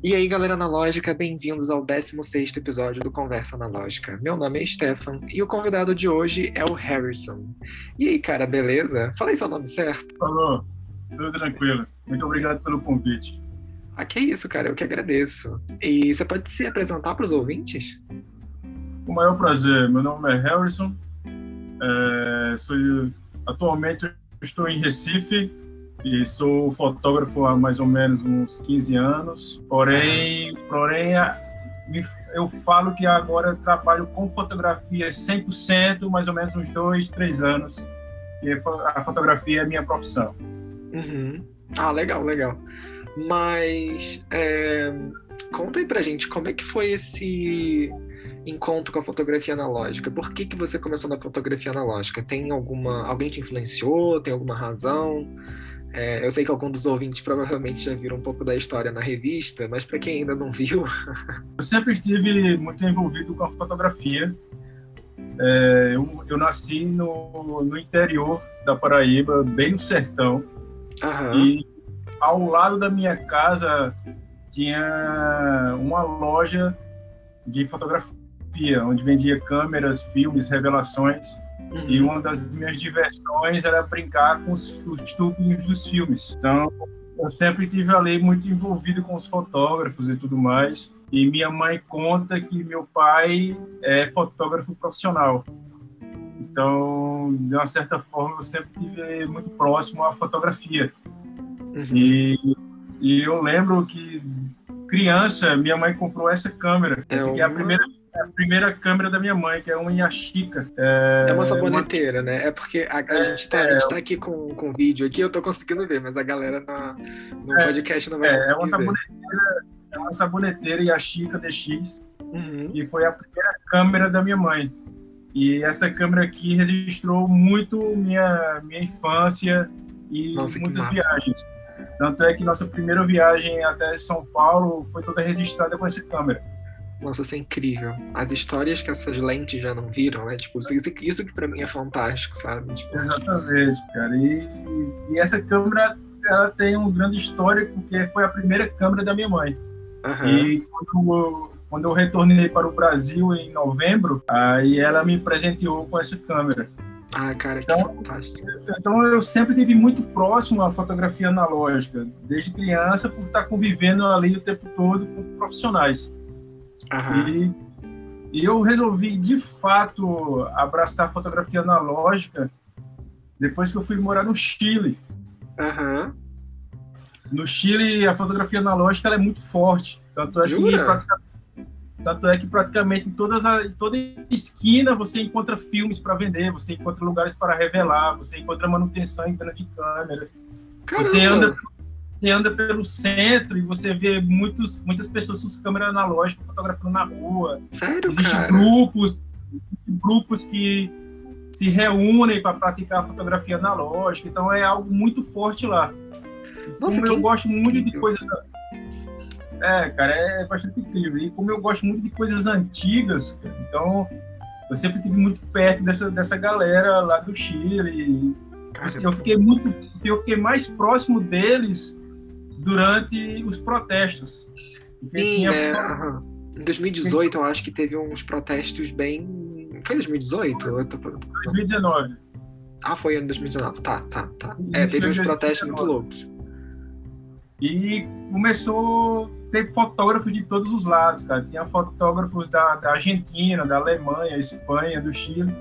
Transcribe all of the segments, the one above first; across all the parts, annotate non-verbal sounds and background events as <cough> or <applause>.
E aí, galera analógica, bem-vindos ao 16º episódio do Conversa Analógica. Meu nome é Stefan e o convidado de hoje é o Harrison. E aí, cara, beleza? Falei seu nome certo? Falou, tudo tranquilo. Muito obrigado pelo convite. Ah, que isso, cara, eu que agradeço. E você pode se apresentar para os ouvintes? O maior prazer. Meu nome é Harrison. É, sou, atualmente estou em Recife, e sou fotógrafo há mais ou menos uns 15 anos. Porém, porém eu falo que agora trabalho com fotografia 100%, mais ou menos uns dois, três anos. E a fotografia é minha profissão. Uhum. Ah, legal, legal. Mas é, conta aí pra gente como é que foi esse encontro com a fotografia analógica. Por que, que você começou na fotografia analógica? Tem alguma. Alguém te influenciou? Tem alguma razão? É, eu sei que alguns dos ouvintes provavelmente já viram um pouco da história na revista, mas para quem ainda não viu. <laughs> eu sempre estive muito envolvido com a fotografia. É, eu, eu, nasci no, no, interior da Paraíba, bem no sertão. Uhum. E ao lado da minha casa tinha uma loja de fotografia, onde vendia câmeras, filmes, revelações. Uhum. E uma das minhas diversões era brincar com os, os tubinhos dos filmes. Então, eu sempre tive ali muito envolvido com os fotógrafos e tudo mais. E minha mãe conta que meu pai é fotógrafo profissional. Então, de uma certa forma, eu sempre tive muito próximo à fotografia. Uhum. E, e eu lembro que criança, minha mãe comprou essa câmera. É essa aqui é a primeira a primeira câmera da minha mãe, que é uma Yashica. É, é uma saboneteira, uma... né? É porque a, a é, gente tá, é, tá aqui com, com vídeo aqui, eu tô conseguindo ver, mas a galera na, no é, podcast não vai é, é uma saboneteira, É uma saboneteira Yashica DX, uhum. e foi a primeira câmera da minha mãe. E essa câmera aqui registrou muito minha, minha infância e Nossa, muitas viagens. Tanto é que nossa primeira viagem até São Paulo foi toda registrada com essa câmera. Nossa, isso é incrível. As histórias que essas lentes já não viram, né? Tipo, isso, isso que para mim é fantástico, sabe? Tipo... Exatamente, cara. E, e, essa câmera, ela tem um grande história porque foi a primeira câmera da minha mãe. Uhum. E quando eu, quando eu retornei para o Brasil em novembro, aí ela me presenteou com essa câmera. Ah, cara, que então, fantástico. Então eu sempre tive muito próximo à fotografia analógica, desde criança, por estar convivendo ali o tempo todo com profissionais. Uhum. E, e eu resolvi, de fato, abraçar a fotografia analógica depois que eu fui morar no Chile. Uhum. No Chile, a fotografia analógica é muito forte. Tanto é, que, tanto é que praticamente em todas a, em toda esquina você encontra filmes para vender, você encontra lugares para revelar, você encontra manutenção e venda de câmeras. Você anda você anda pelo centro e você vê muitos, muitas pessoas com câmera analógica fotografando na rua. Sério, Existem cara? grupos, grupos que se reúnem para praticar fotografia analógica. Então é algo muito forte lá. Nossa, como eu gosto muito de coisas é, cara, é bastante incrível. E como eu gosto muito de coisas antigas, então eu sempre tive muito perto dessa, dessa galera lá do Chile. Eu fiquei muito, eu fiquei mais próximo deles durante os protestos. Sim, tinha... né? Em 2018, eu acho que teve uns protestos bem. Foi 2018? Eu tô... 2019. Ah, foi em 2019. Tá, tá, tá. É, teve uns protestos muito loucos. E começou ter fotógrafos de todos os lados, cara. Tinha fotógrafos da, da Argentina, da Alemanha, Espanha, do Chile.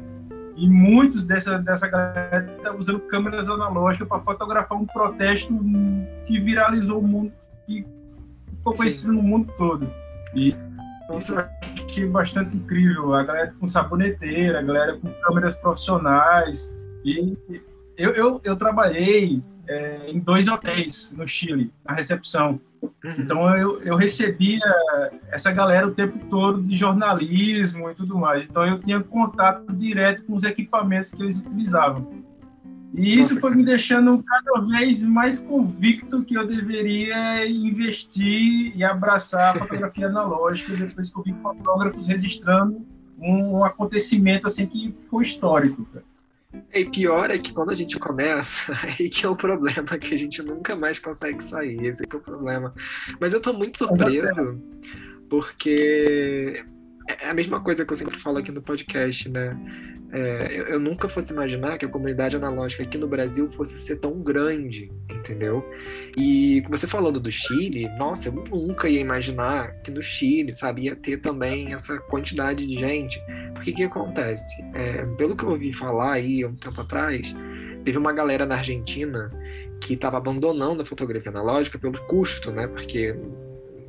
E muitos dessa, dessa galera tá usando câmeras analógicas para fotografar um protesto que viralizou o mundo, que ficou conhecido no mundo todo. E isso eu achei bastante incrível. A galera com saboneteira, a galera com câmeras profissionais. E eu, eu, eu trabalhei é, em dois hotéis no Chile, na recepção. Uhum. Então eu, eu recebia essa galera o tempo todo de jornalismo e tudo mais. Então eu tinha contato direto com os equipamentos que eles utilizavam. E isso foi me deixando cada vez mais convicto que eu deveria investir e abraçar a <laughs> fotografia analógica depois que eu vi fotógrafos registrando um acontecimento assim que ficou histórico. Cara. E pior é que quando a gente começa, <laughs> aí que é o problema, que a gente nunca mais consegue sair. Esse é o problema. Mas eu tô muito surpreso, porque é a mesma coisa que eu sempre falo aqui no podcast, né? É, eu, eu, nunca fosse imaginar que a comunidade analógica aqui no Brasil fosse ser tão grande, entendeu? E você falando do Chile, nossa, eu nunca ia imaginar que no Chile, sabe, ia ter também essa quantidade de gente. Porque que acontece? É, pelo que eu ouvi falar aí um tempo atrás, teve uma galera na Argentina que estava abandonando a fotografia analógica pelo custo, né? Porque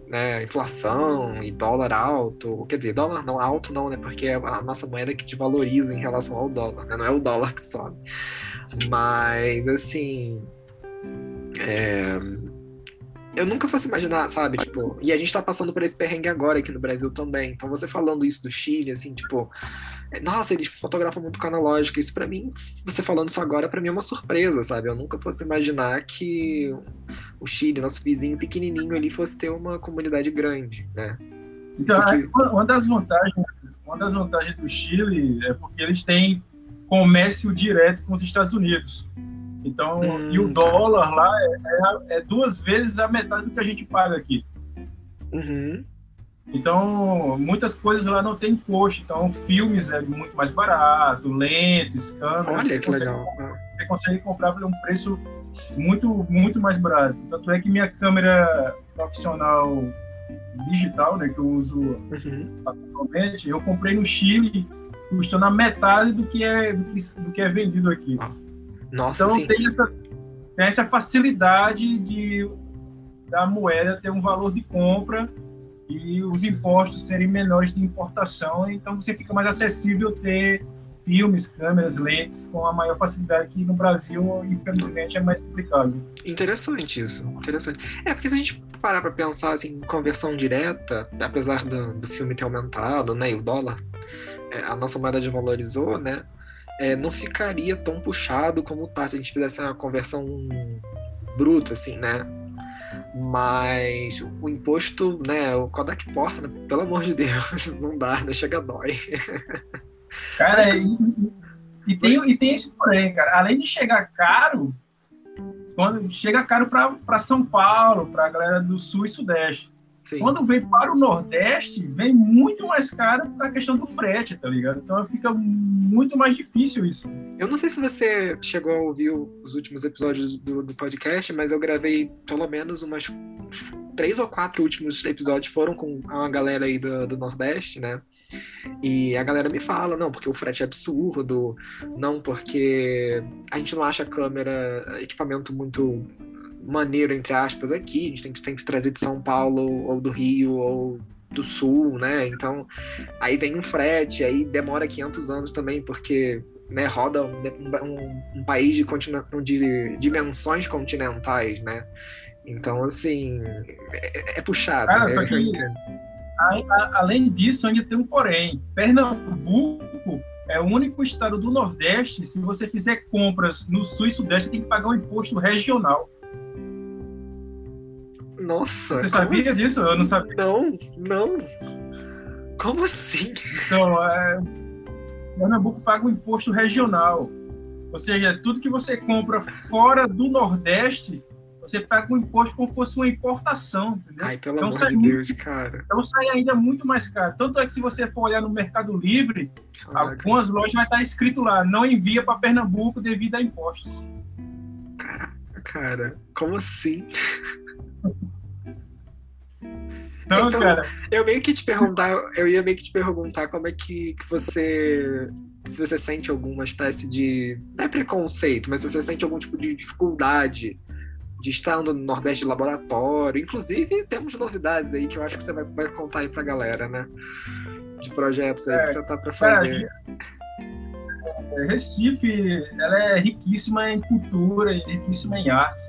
né, inflação e dólar alto, quer dizer, dólar não alto não, né, porque é a nossa moeda que desvaloriza em relação ao dólar, né, não é o dólar que sobe. Mas, assim, é, eu nunca fosse imaginar, sabe? Tipo, e a gente tá passando por esse perrengue agora aqui no Brasil também. Então, você falando isso do Chile, assim, tipo, é, nossa, eles fotografam muito com analógico. Isso para mim, você falando isso agora, para mim é uma surpresa, sabe? Eu nunca fosse imaginar que o Chile, nosso vizinho pequenininho ali, fosse ter uma comunidade grande, né? Então, que... uma das vantagens, uma das vantagens do Chile é porque eles têm comércio direto com os Estados Unidos. Então, hum, e o dólar lá é, é, é, duas vezes a metade do que a gente paga aqui. Uhum. Então, muitas coisas lá não tem imposto. Então, filmes é muito mais barato, lentes, câmeras. Olha que legal. Você consegue comprar por um preço muito, muito mais barato. Tanto é que minha câmera profissional digital, né, que eu uso uhum. atualmente, eu comprei no Chile, custando a metade do que é, do que, do que é vendido aqui. Ah. Nossa, então sim. tem essa, tem essa facilidade de da moeda ter um valor de compra e os impostos serem menores de importação, então você fica mais acessível ter filmes, câmeras, lentes com a maior facilidade que no Brasil, infelizmente, é mais complicado. Interessante isso, interessante. É, porque se a gente parar para pensar assim, em conversão direta, apesar do, do filme ter aumentado, né, e o dólar, é, a nossa moeda desvalorizou, né, é, não ficaria tão puxado como tá se a gente fizesse uma conversão bruta, assim, né? Mas o imposto, né? O Kodak Porta, né? pelo amor de Deus, <laughs> não dá, né? Chega dói. Cara, e, e, tem, e tem esse porém, cara. Além de chegar caro, quando chega caro para São Paulo, para a galera do Sul e Sudeste. Sim. Quando vem para o Nordeste, vem muito mais caro a questão do frete, tá ligado? Então fica muito mais difícil isso. Eu não sei se você chegou a ouvir os últimos episódios do, do podcast, mas eu gravei pelo menos umas três ou quatro últimos episódios foram com uma galera aí do, do Nordeste, né? E a galera me fala, não, porque o frete é absurdo, não porque a gente não acha câmera, equipamento muito maneiro, entre aspas, aqui. A gente tem que sempre trazer de São Paulo, ou do Rio, ou do Sul, né? Então, aí vem um frete, aí demora 500 anos também, porque né, roda um, um, um país de, de, dimensões continentais, né? Então, assim, é, é puxado. Cara, né? só que, a, além disso, ainda tem um porém. Pernambuco é o único estado do Nordeste, se você fizer compras no Sul e Sudeste, tem que pagar um imposto regional. Nossa. Você sabia assim? disso? Eu não sabia. Não, não. Como assim? Então, é, Pernambuco paga um imposto regional. Ou seja, tudo que você compra fora do Nordeste, você paga um imposto como se fosse uma importação, entendeu? Ai, pelo então, amor de muito, Deus, cara. Então sai ainda muito mais caro. Tanto é que se você for olhar no Mercado Livre, Caraca. algumas lojas vai estar escrito lá, não envia para Pernambuco devido a impostos. Caraca, cara, como assim? <laughs> Não, então, cara. Eu meio que te perguntar, eu ia meio que te perguntar como é que, que você. Se você sente alguma espécie de. Não é preconceito, mas se você sente algum tipo de dificuldade de estar no Nordeste de laboratório. Inclusive, temos novidades aí que eu acho que você vai, vai contar aí pra galera, né? De projetos aí é, que você tá pra fazer. Cara, Recife, ela é riquíssima em cultura, riquíssima em artes.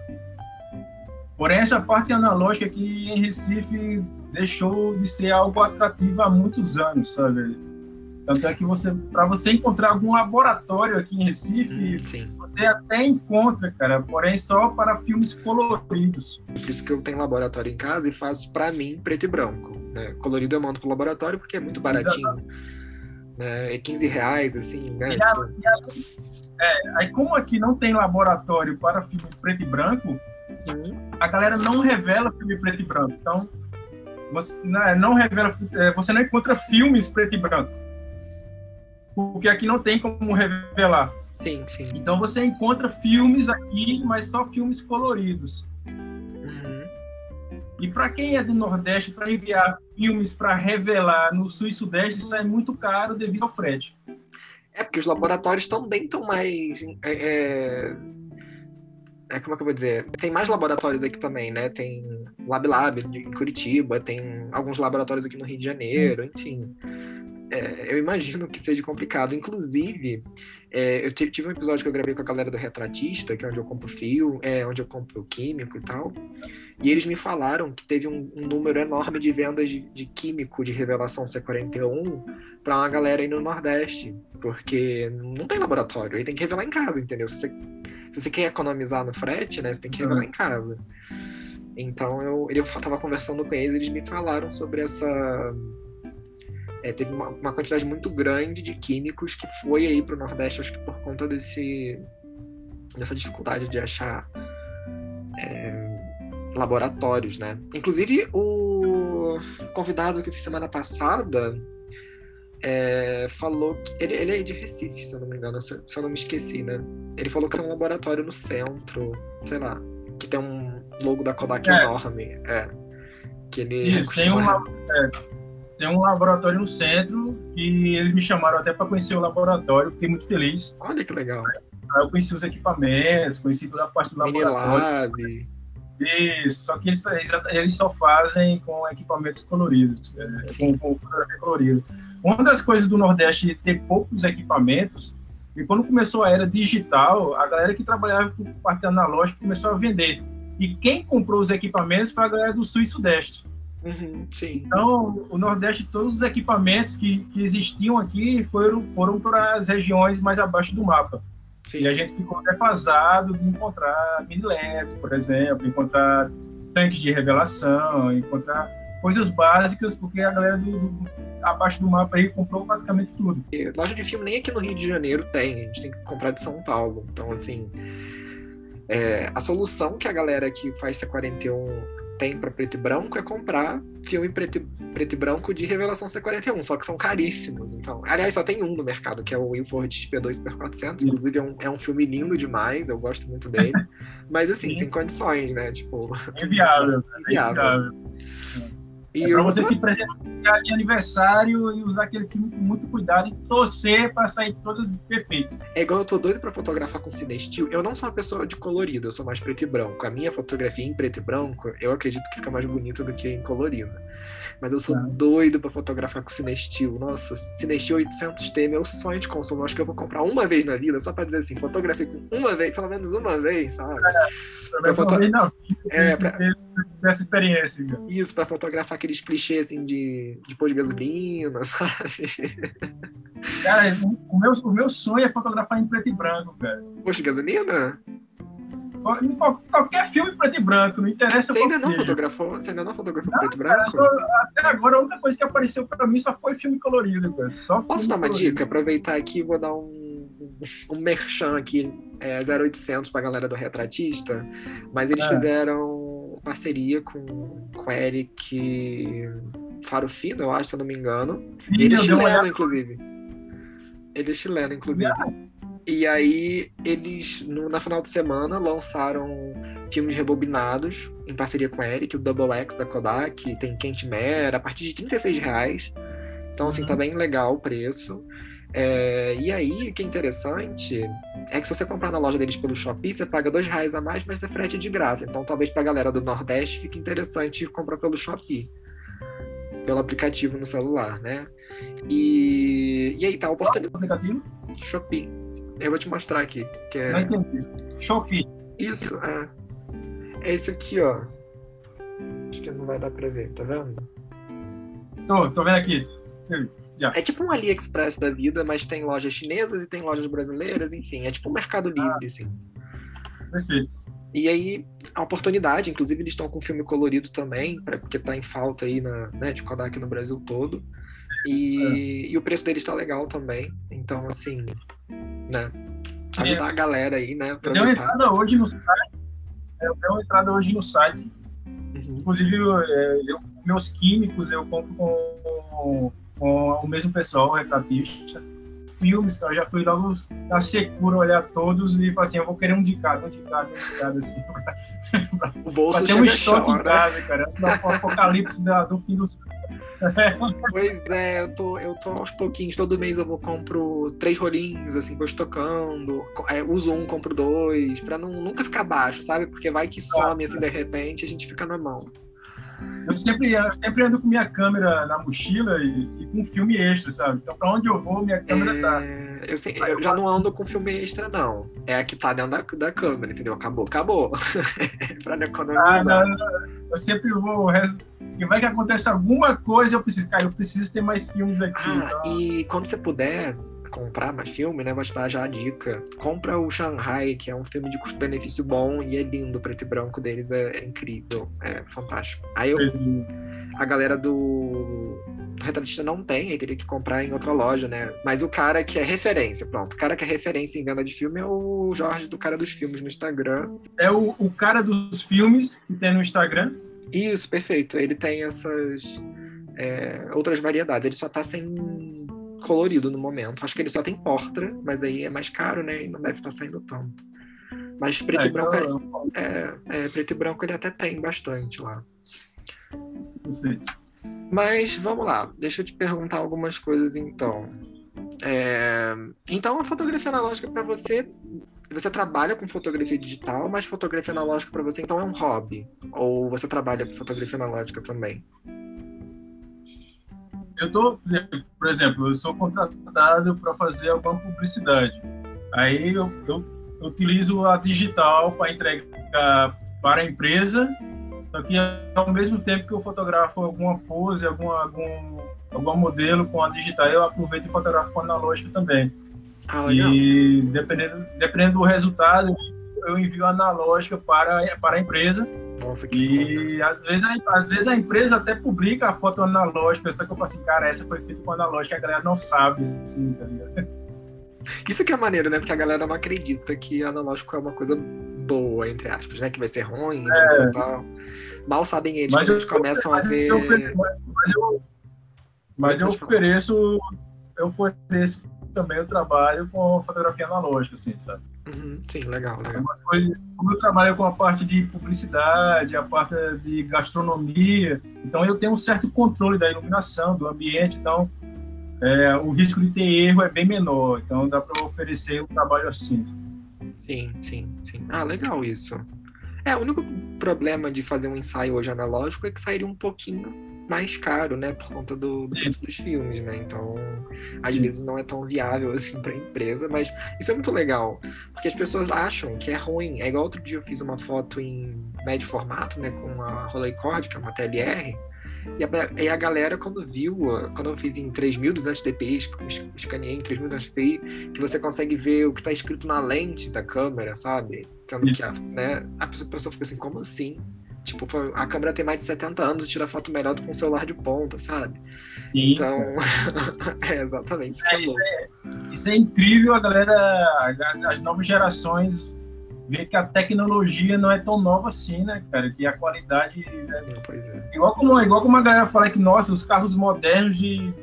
Porém, essa parte analógica aqui em Recife deixou de ser algo atrativo há muitos anos, sabe? Tanto é que você, para você encontrar algum laboratório aqui em Recife, hum, você até encontra, cara, porém só para filmes coloridos. Por isso que eu tenho laboratório em casa e faço para mim preto e branco. Né? Colorido eu mando pro laboratório porque é muito baratinho. Né? É 15 reais, assim, né? E, a, e, É, aí como aqui não tem laboratório para filme preto e branco, uhum. a galera não revela filme preto e branco. Então, você não, não revela, é, você não encontra filmes preto e branco. Porque aqui não tem como revelar. Sim, sim. Então você encontra filmes aqui, mas só filmes coloridos. Uhum. E para quem é do Nordeste, para enviar filmes para revelar no Sul e Sudeste, sai muito caro devido ao frete. É, porque os laboratórios também estão mais. É, é, como é que eu vou dizer? Tem mais laboratórios aqui também, né? Tem Lab Lab em Curitiba, tem alguns laboratórios aqui no Rio de Janeiro, enfim. É, eu imagino que seja complicado. Inclusive, é, eu tive um episódio que eu gravei com a galera do Retratista, que é onde eu compro fio, é onde eu compro químico e tal. E eles me falaram que teve um, um número enorme de vendas de, de químico de revelação C41 para uma galera aí no Nordeste, porque não tem laboratório, aí tem que revelar em casa, entendeu? Se você, se você quer economizar no frete, né, você tem que revelar em casa. Então eu, eu tava conversando com eles, eles me falaram sobre essa é, teve uma, uma, quantidade muito grande de químicos que foi aí para o Nordeste, acho que por conta desse, dessa dificuldade de achar é, laboratórios, né? Inclusive, o convidado que eu fiz semana passada é, falou que. Ele, ele é de Recife, se eu não me engano, se, se, eu não me esqueci, né? Ele falou que tem um laboratório no centro, sei lá, que tem um logo da Kodak é. enorme. É. Que ele Isso, tem uma. É tem um laboratório no centro e eles me chamaram até para conhecer o laboratório, fiquei muito feliz. Olha que legal. Aí eu conheci os equipamentos, conheci toda a parte do Mini laboratório. Lab. Isso, só que eles, eles só fazem com equipamentos coloridos, é, com, com colorido. Uma das coisas do Nordeste ter poucos equipamentos, e quando começou a era digital, a galera que trabalhava com parte analógica começou a vender. E quem comprou os equipamentos foi a galera do Sul e Sudeste. Uhum, então, o Nordeste, todos os equipamentos que, que existiam aqui foram, foram para as regiões mais abaixo do mapa. Sim. E a gente ficou defasado de encontrar mini LEDs, por exemplo, encontrar tanques de revelação, encontrar coisas básicas, porque a galera do, do, abaixo do mapa aí comprou praticamente tudo. E loja de filme nem aqui no Rio de Janeiro tem, a gente tem que comprar de São Paulo. Então, assim, é, a solução que a galera que faz C41 tem para preto e branco é comprar filme preto, preto e branco de revelação C41, só que são caríssimos. Então, aliás, só tem um no mercado, que é o Ilford XP2 Super 400. Inclusive, é um, é um filme lindo demais, eu gosto muito dele. Mas, assim, Sim. sem condições, né? Tipo. É viável. <laughs> É viável. E é pra você se presentear de aniversário e usar aquele filme com muito cuidado e torcer para sair todas perfeitas. É igual eu tô doido para fotografar com cinestil. Eu não sou uma pessoa de colorido, eu sou mais preto e branco. A minha fotografia em preto e branco, eu acredito que fica mais bonita do que em colorido. Mas eu sou é. doido para fotografar com cinestil. Nossa, cinestil 800T é meu sonho de consumo. Eu acho que eu vou comprar uma vez na vida, só para dizer assim, fotografei com uma vez, pelo menos uma vez, sabe? É, menos foto... não. É, pra... essa experiência. Isso, para fotografar aqueles clichês assim de, de pôr de gasolina, <laughs> sabe? Cara, o meu, o meu sonho é fotografar em preto e branco, velho. Posto de gasolina? Qualquer filme preto e branco, não interessa você ainda não fotografou Você ainda não fotografou não, preto e branco? Só, até agora a única coisa que apareceu pra mim só foi filme colorido, cara. Só Posso dar uma colorido. dica? Aproveitar aqui e vou dar um, um merchan aqui, é, 0800 pra galera do Retratista, mas eles é. fizeram parceria com, com o Eric Farofino, eu acho, se eu não me engano. Sim, ele é chileno, inclusive. Ele é chileno, inclusive. E aí, eles, no, na final de semana, lançaram filmes rebobinados em parceria com Eric, o Double X da Kodak, tem Kent Mare, a partir de 36 reais. Então, assim, tá uhum. bem legal o preço. É, e aí, o que é interessante é que se você comprar na loja deles pelo Shopee, você paga dois reais a mais, mas é frete de graça. Então, talvez pra galera do Nordeste fique interessante comprar pelo Shopee, pelo aplicativo no celular, né? E, e aí tá a oportunidade. aplicativo? Shopee. Eu vou te mostrar aqui. Que é... Não entendi. Shopee. Isso, é. É esse aqui, ó. Acho que não vai dar pra ver, tá vendo? Tô, tô vendo aqui. Yeah. É tipo um AliExpress da vida, mas tem lojas chinesas e tem lojas brasileiras, enfim. É tipo um mercado livre, ah, assim. Perfeito. E aí, a oportunidade, inclusive eles estão com filme colorido também, pra, porque tá em falta aí na, né, de Kodak no Brasil todo. E, é. e o preço deles está legal também. Então, assim, né? ajudar a galera aí, né? Eu dei uma entrada hoje no site. Eu dei uma entrada hoje no site. Uhum. Inclusive, é, eu, meus químicos eu compro com, com o mesmo pessoal, o retratista filmes, cara, eu já fui logo na secura olhar todos e falar assim, eu vou querer um de cada, um de cada, um de cada, assim. <laughs> Pra, o bolso pra ter um estoque em casa, cara. Senão o apocalipse da, do fim dos <laughs> Pois é, eu tô, eu tô aos pouquinhos, todo mês eu vou compro três rolinhos, assim, vou estocando, é, uso um, compro dois, pra não, nunca ficar baixo, sabe? Porque vai que some, assim, de repente, a gente fica na mão. Eu sempre, eu sempre ando com minha câmera na mochila e, e com filme extra, sabe? Então, pra onde eu vou, minha câmera é... tá. Eu, sei, eu já não ando com filme extra, não. É a que tá dentro da, da câmera, entendeu? Acabou, acabou. <laughs> pra não economizar. Ah, não, não. Eu sempre vou. E vai que acontece alguma coisa, eu preciso. Cara, eu preciso ter mais filmes aqui. Ah, então... E quando você puder, comprar mais filme, né? Vou te dar já a dica. Compra o Shanghai, que é um filme de custo-benefício bom e é lindo. O preto e branco deles é, é incrível, é fantástico. Aí eu, a galera do retratista não tem, aí teria que comprar em outra loja, né? Mas o cara que é referência, pronto. O cara que é referência em venda de filme é o Jorge do cara dos filmes no Instagram. É o, o cara dos filmes que tem no Instagram? Isso, perfeito. Ele tem essas é, outras variedades. Ele só tá sem colorido no momento. Acho que ele só tem portra, mas aí é mais caro, né? E não deve estar saindo tanto. Mas preto é, e branco então... é, é, preto e branco ele até tem bastante lá. Perfeito. Mas vamos lá, deixa eu te perguntar algumas coisas então. É... Então a fotografia analógica para você, você trabalha com fotografia digital, mas fotografia analógica para você então é um hobby? Ou você trabalha com fotografia analógica também? Eu tô, por exemplo, eu sou contratado para fazer alguma publicidade. Aí eu, eu, eu utilizo a digital para entregar para a empresa, só que ao mesmo tempo que eu fotografo alguma pose, alguma, algum, algum modelo com a digital, eu aproveito e fotografo com a analógica também. Ah, e dependendo, dependendo do resultado, eu envio analógica para, para a empresa nossa, que E às vezes, a, às vezes a empresa até publica a foto analógica, só que eu falo assim, cara, essa foi feita com analógica, a galera não sabe, assim, tá ligado? Isso que é maneiro, né? Porque a galera não acredita que analógico é uma coisa boa, entre aspas, né? Que vai ser ruim, é. e tal. Mal sabem eles mas eles começam a ver. Eu, mas eu, mas eu ofereço, eu ofereço também o trabalho com fotografia analógica, assim, sabe? Uhum, sim, legal, legal. Coisas, como eu trabalho com a parte de publicidade, a parte de gastronomia, então eu tenho um certo controle da iluminação, do ambiente, então é, o risco de ter erro é bem menor, então dá para oferecer um trabalho assim. Sim, sim, sim. Ah, legal isso. É, o único problema de fazer um ensaio hoje analógico é que sairia um pouquinho mais caro, né, por conta do, do preço dos filmes, né? Então, às vezes não é tão viável <laughs> assim para a empresa, mas isso é muito legal, porque as pessoas acham que é ruim. É igual outro dia eu fiz uma foto em médio formato, né, com a Rolleicord, que é uma TLR, e a, e a, galera, quando viu, quando eu fiz em 3200 dpi, escaneei em 3200 dpi, que você consegue ver o que está escrito na lente da câmera, sabe? Sendo que a, né, a pessoa fica assim, como assim? Tipo, a câmera tem mais de 70 anos e tira foto melhor do que um celular de ponta, sabe? Sim, então, <laughs> é exatamente isso. É, isso, é, isso é incrível, a galera, as novas gerações ver que a tecnologia não é tão nova assim, né, cara? Que a qualidade. Né? Pois é. Igual como, igual como a galera fala que, nossa, os carros modernos de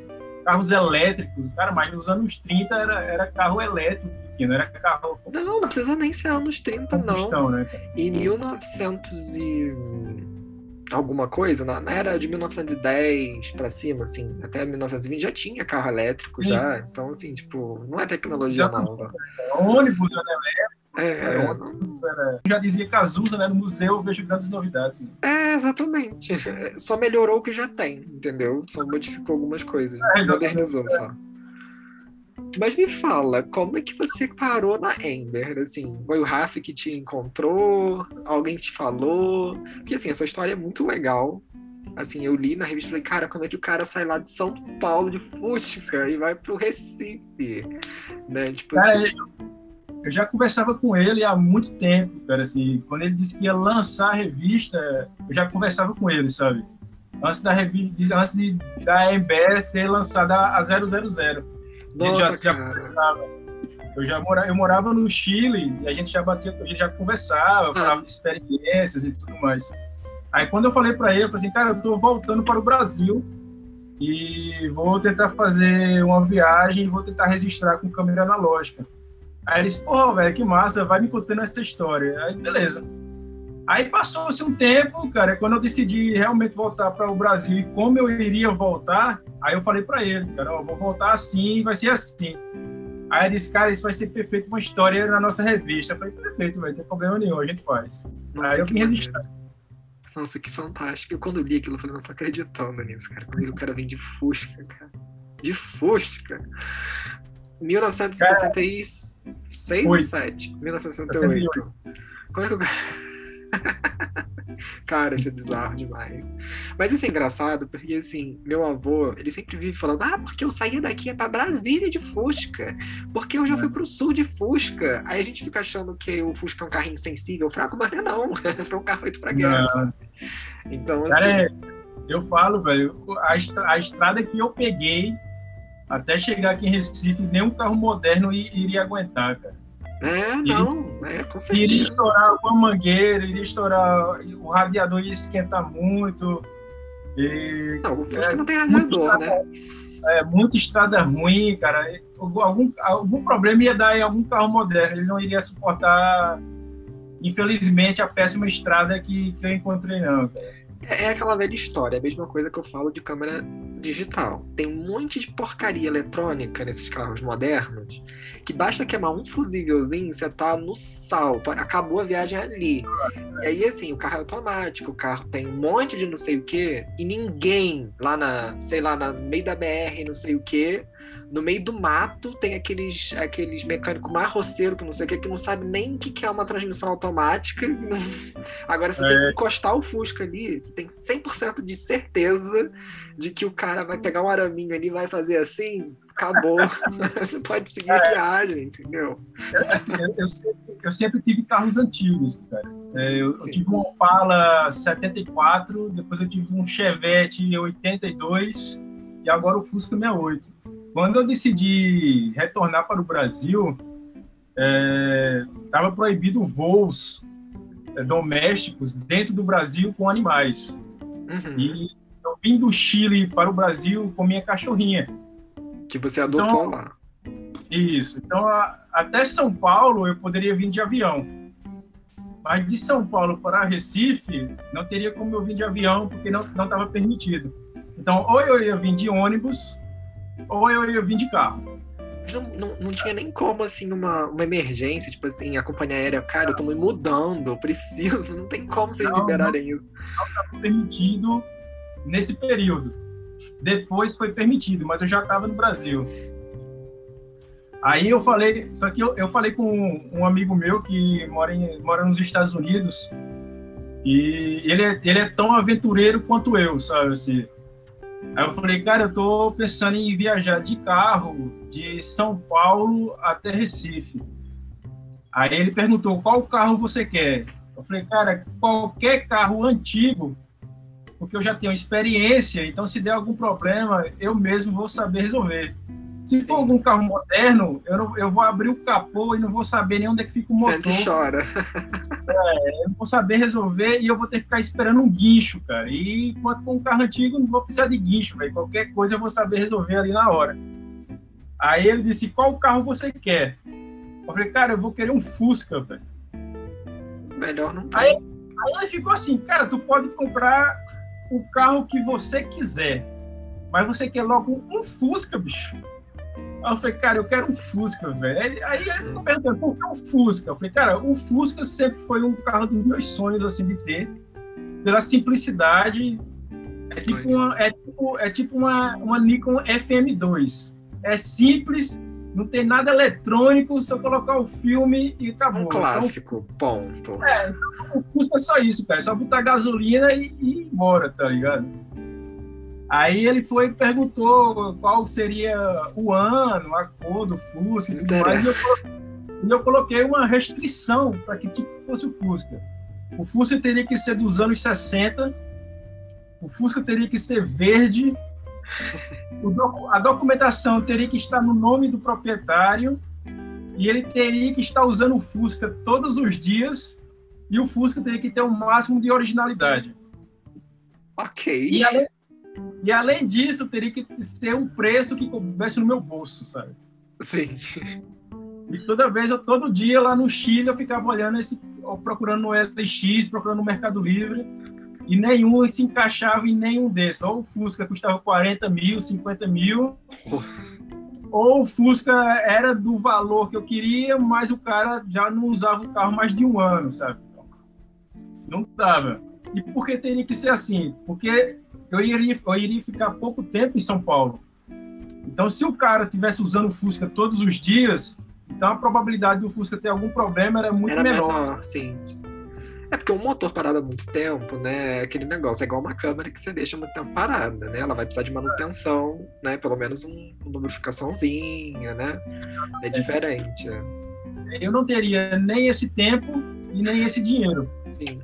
carros elétricos, cara, mas nos anos 30 era, era carro elétrico não era carro. Não, não precisa nem ser anos 30, não. Né? Em 1900 e alguma coisa, na, era de 1910 para cima, assim, até 1920 já tinha carro elétrico Sim. já, então assim, tipo, não é tecnologia já, nova. Ônibus era elétrico. É, é, era... Já dizia Cazuza, né? No museu eu vejo grandes novidades. Né? É, exatamente. Só melhorou o que já tem, entendeu? Só modificou algumas coisas. É, modernizou só. Mas me fala, como é que você parou na Ember? Assim, foi o Raf que te encontrou? Alguém te falou? Porque assim, a sua história é muito legal. Assim, eu li na revista e falei, cara, como é que o cara sai lá de São Paulo de Fusca e vai pro Recife? Né? Tipo assim... eu já conversava com ele há muito tempo, cara, assim, quando ele disse que ia lançar a revista, eu já conversava com ele, sabe? Antes da revista, antes de, da Ember ser lançada a 000. Nossa, já, já Eu já morava, eu morava no Chile e a gente já batia, a gente já conversava, ah. falava de experiências e tudo mais. Aí quando eu falei para ele, eu falei assim, cara, eu tô voltando para o Brasil e vou tentar fazer uma viagem e vou tentar registrar com câmera analógica. Aí ele disse, pô, velho, que massa, vai me contando essa história. Aí, beleza. Aí passou-se um tempo, cara, quando eu decidi realmente voltar para o Brasil e como eu iria voltar, aí eu falei para ele, cara, ó, vou voltar assim, vai ser assim. Aí ele disse, cara, isso vai ser perfeito uma história na nossa revista. Eu falei, perfeito, velho, não tem problema nenhum, a gente faz. Nossa, aí eu vim registrar. Nossa, que fantástico. Eu quando li aquilo, eu falei, não tô acreditando nisso, cara. Como o cara vem de Fusca, cara? De Fusca. 1966 ou 7? 1968. Como é que o cara. <laughs> Cara, isso é bizarro demais. Mas isso é engraçado porque, assim, meu avô, ele sempre vive falando: ah, porque eu saí daqui é pra Brasília de Fusca, porque eu já fui pro sul de Fusca. Aí a gente fica achando que o Fusca é um carrinho sensível, fraco, mas não. <laughs> Foi um carro feito pra guerra. Então, assim. Cara, eu falo, velho, a, a estrada que eu peguei até chegar aqui em Recife, nenhum carro moderno iria aguentar, cara. É, não, é, com certeza. Iria estourar uma mangueira, iria estourar, o radiador ia esquentar muito. E, não, o Fusca é, não tem radiador, né? É, muita estrada ruim, cara. Algum, algum problema ia dar em algum carro moderno, ele não iria suportar, infelizmente, a péssima estrada que, que eu encontrei, não, cara. É, é aquela velha história, a mesma coisa que eu falo de câmera digital. Tem um monte de porcaria eletrônica nesses carros modernos que basta queimar um fusívelzinho, você tá no salto, acabou a viagem ali. E aí, assim, o carro é automático, o carro tem um monte de não sei o que, e ninguém lá na, sei lá, no meio da BR, não sei o que, no meio do mato tem aqueles, aqueles mecânicos mais roceiros que não sei o que, que não sabe nem o que, que é uma transmissão automática. <laughs> Agora, se é. você encostar o Fusca ali, você tem 100% de certeza de que o cara vai pegar um araminho ali e vai fazer assim, acabou. <laughs> <laughs> você pode seguir é. a viagem, entendeu? Assim, eu, eu, sempre, eu, sempre, tive carros antigos, cara. É, eu, eu, tive um Opala 74, depois eu tive um Chevette 82 e agora o Fusca 68. Quando eu decidi retornar para o Brasil, estava é, proibido voos é, domésticos dentro do Brasil com animais. Uhum. E eu vim do Chile para o Brasil com minha cachorrinha. Que você adotou então, lá. Isso. Então, a, até São Paulo eu poderia vir de avião. Mas de São Paulo para Recife, não teria como eu vir de avião, porque não estava permitido. Então, ou eu ia vir de ônibus, ou eu ia vir de carro. Não, não, não tinha nem como, assim, uma, uma emergência, tipo assim, a companhia aérea, cara, eu tô me mudando, eu preciso, não tem como vocês não, liberarem isso. Não estava permitido nesse período. Depois foi permitido, mas eu já estava no Brasil. Aí eu falei, só que eu, eu falei com um amigo meu que mora, em, mora nos Estados Unidos, e ele é, ele é tão aventureiro quanto eu, sabe, assim, Aí eu falei, cara, eu tô pensando em viajar de carro de São Paulo até Recife. Aí ele perguntou, qual carro você quer? Eu falei, cara, qualquer carro antigo, porque eu já tenho experiência, então se der algum problema, eu mesmo vou saber resolver. Se for algum carro moderno, eu, não, eu vou abrir o capô e não vou saber nem onde é que fica o motor. Você chora. É, eu vou saber resolver e eu vou ter que ficar esperando um guincho, cara. E enquanto for um carro antigo, não vou precisar de guincho, velho. Qualquer coisa eu vou saber resolver ali na hora. Aí ele disse, qual carro você quer? Eu falei, cara, eu vou querer um Fusca, velho. Melhor não Aí, aí ele ficou assim, cara, tu pode comprar o carro que você quiser, mas você quer logo um Fusca, bicho. Aí eu falei, cara, eu quero um Fusca, velho. Aí ele ficou perguntando, por que um Fusca? Eu falei, cara, o Fusca sempre foi um carro dos meus sonhos, assim, de ter, pela simplicidade. É tipo uma, é tipo, é tipo uma, uma Nikon FM2. É simples, não tem nada eletrônico, só colocar o filme e acabou. Um clássico, então, ponto. É, o Fusca é só isso, cara. É só botar gasolina e, e ir embora, tá ligado? Aí ele foi e perguntou qual seria o ano, a cor do Fusca e tudo mais. E eu, e eu coloquei uma restrição para que tipo fosse o Fusca. O Fusca teria que ser dos anos 60, o Fusca teria que ser verde, a documentação teria que estar no nome do proprietário e ele teria que estar usando o Fusca todos os dias e o Fusca teria que ter o máximo de originalidade. Ok. E além, e além disso, teria que ser um preço que coubesse no meu bolso, sabe? Sim. E toda vez, eu, todo dia lá no Chile, eu ficava olhando esse, procurando no LX, procurando no Mercado Livre, e nenhum se encaixava em nenhum desses. Ou o Fusca custava 40 mil, 50 mil, ou o Fusca era do valor que eu queria, mas o cara já não usava o carro mais de um ano, sabe? Não dava. E por que teria que ser assim? Porque eu iria, eu iria ficar pouco tempo em São Paulo. Então, se o cara tivesse usando o Fusca todos os dias, então a probabilidade do Fusca ter algum problema era muito era menor. menor. Sim. É porque um motor parado há muito tempo, né? É aquele negócio, é igual uma câmera que você deixa muito tempo parada, né? Ela vai precisar de manutenção, né? Pelo menos um, uma lubrificaçãozinha, né? É diferente. Né? Eu não teria nem esse tempo e nem esse dinheiro. Sim.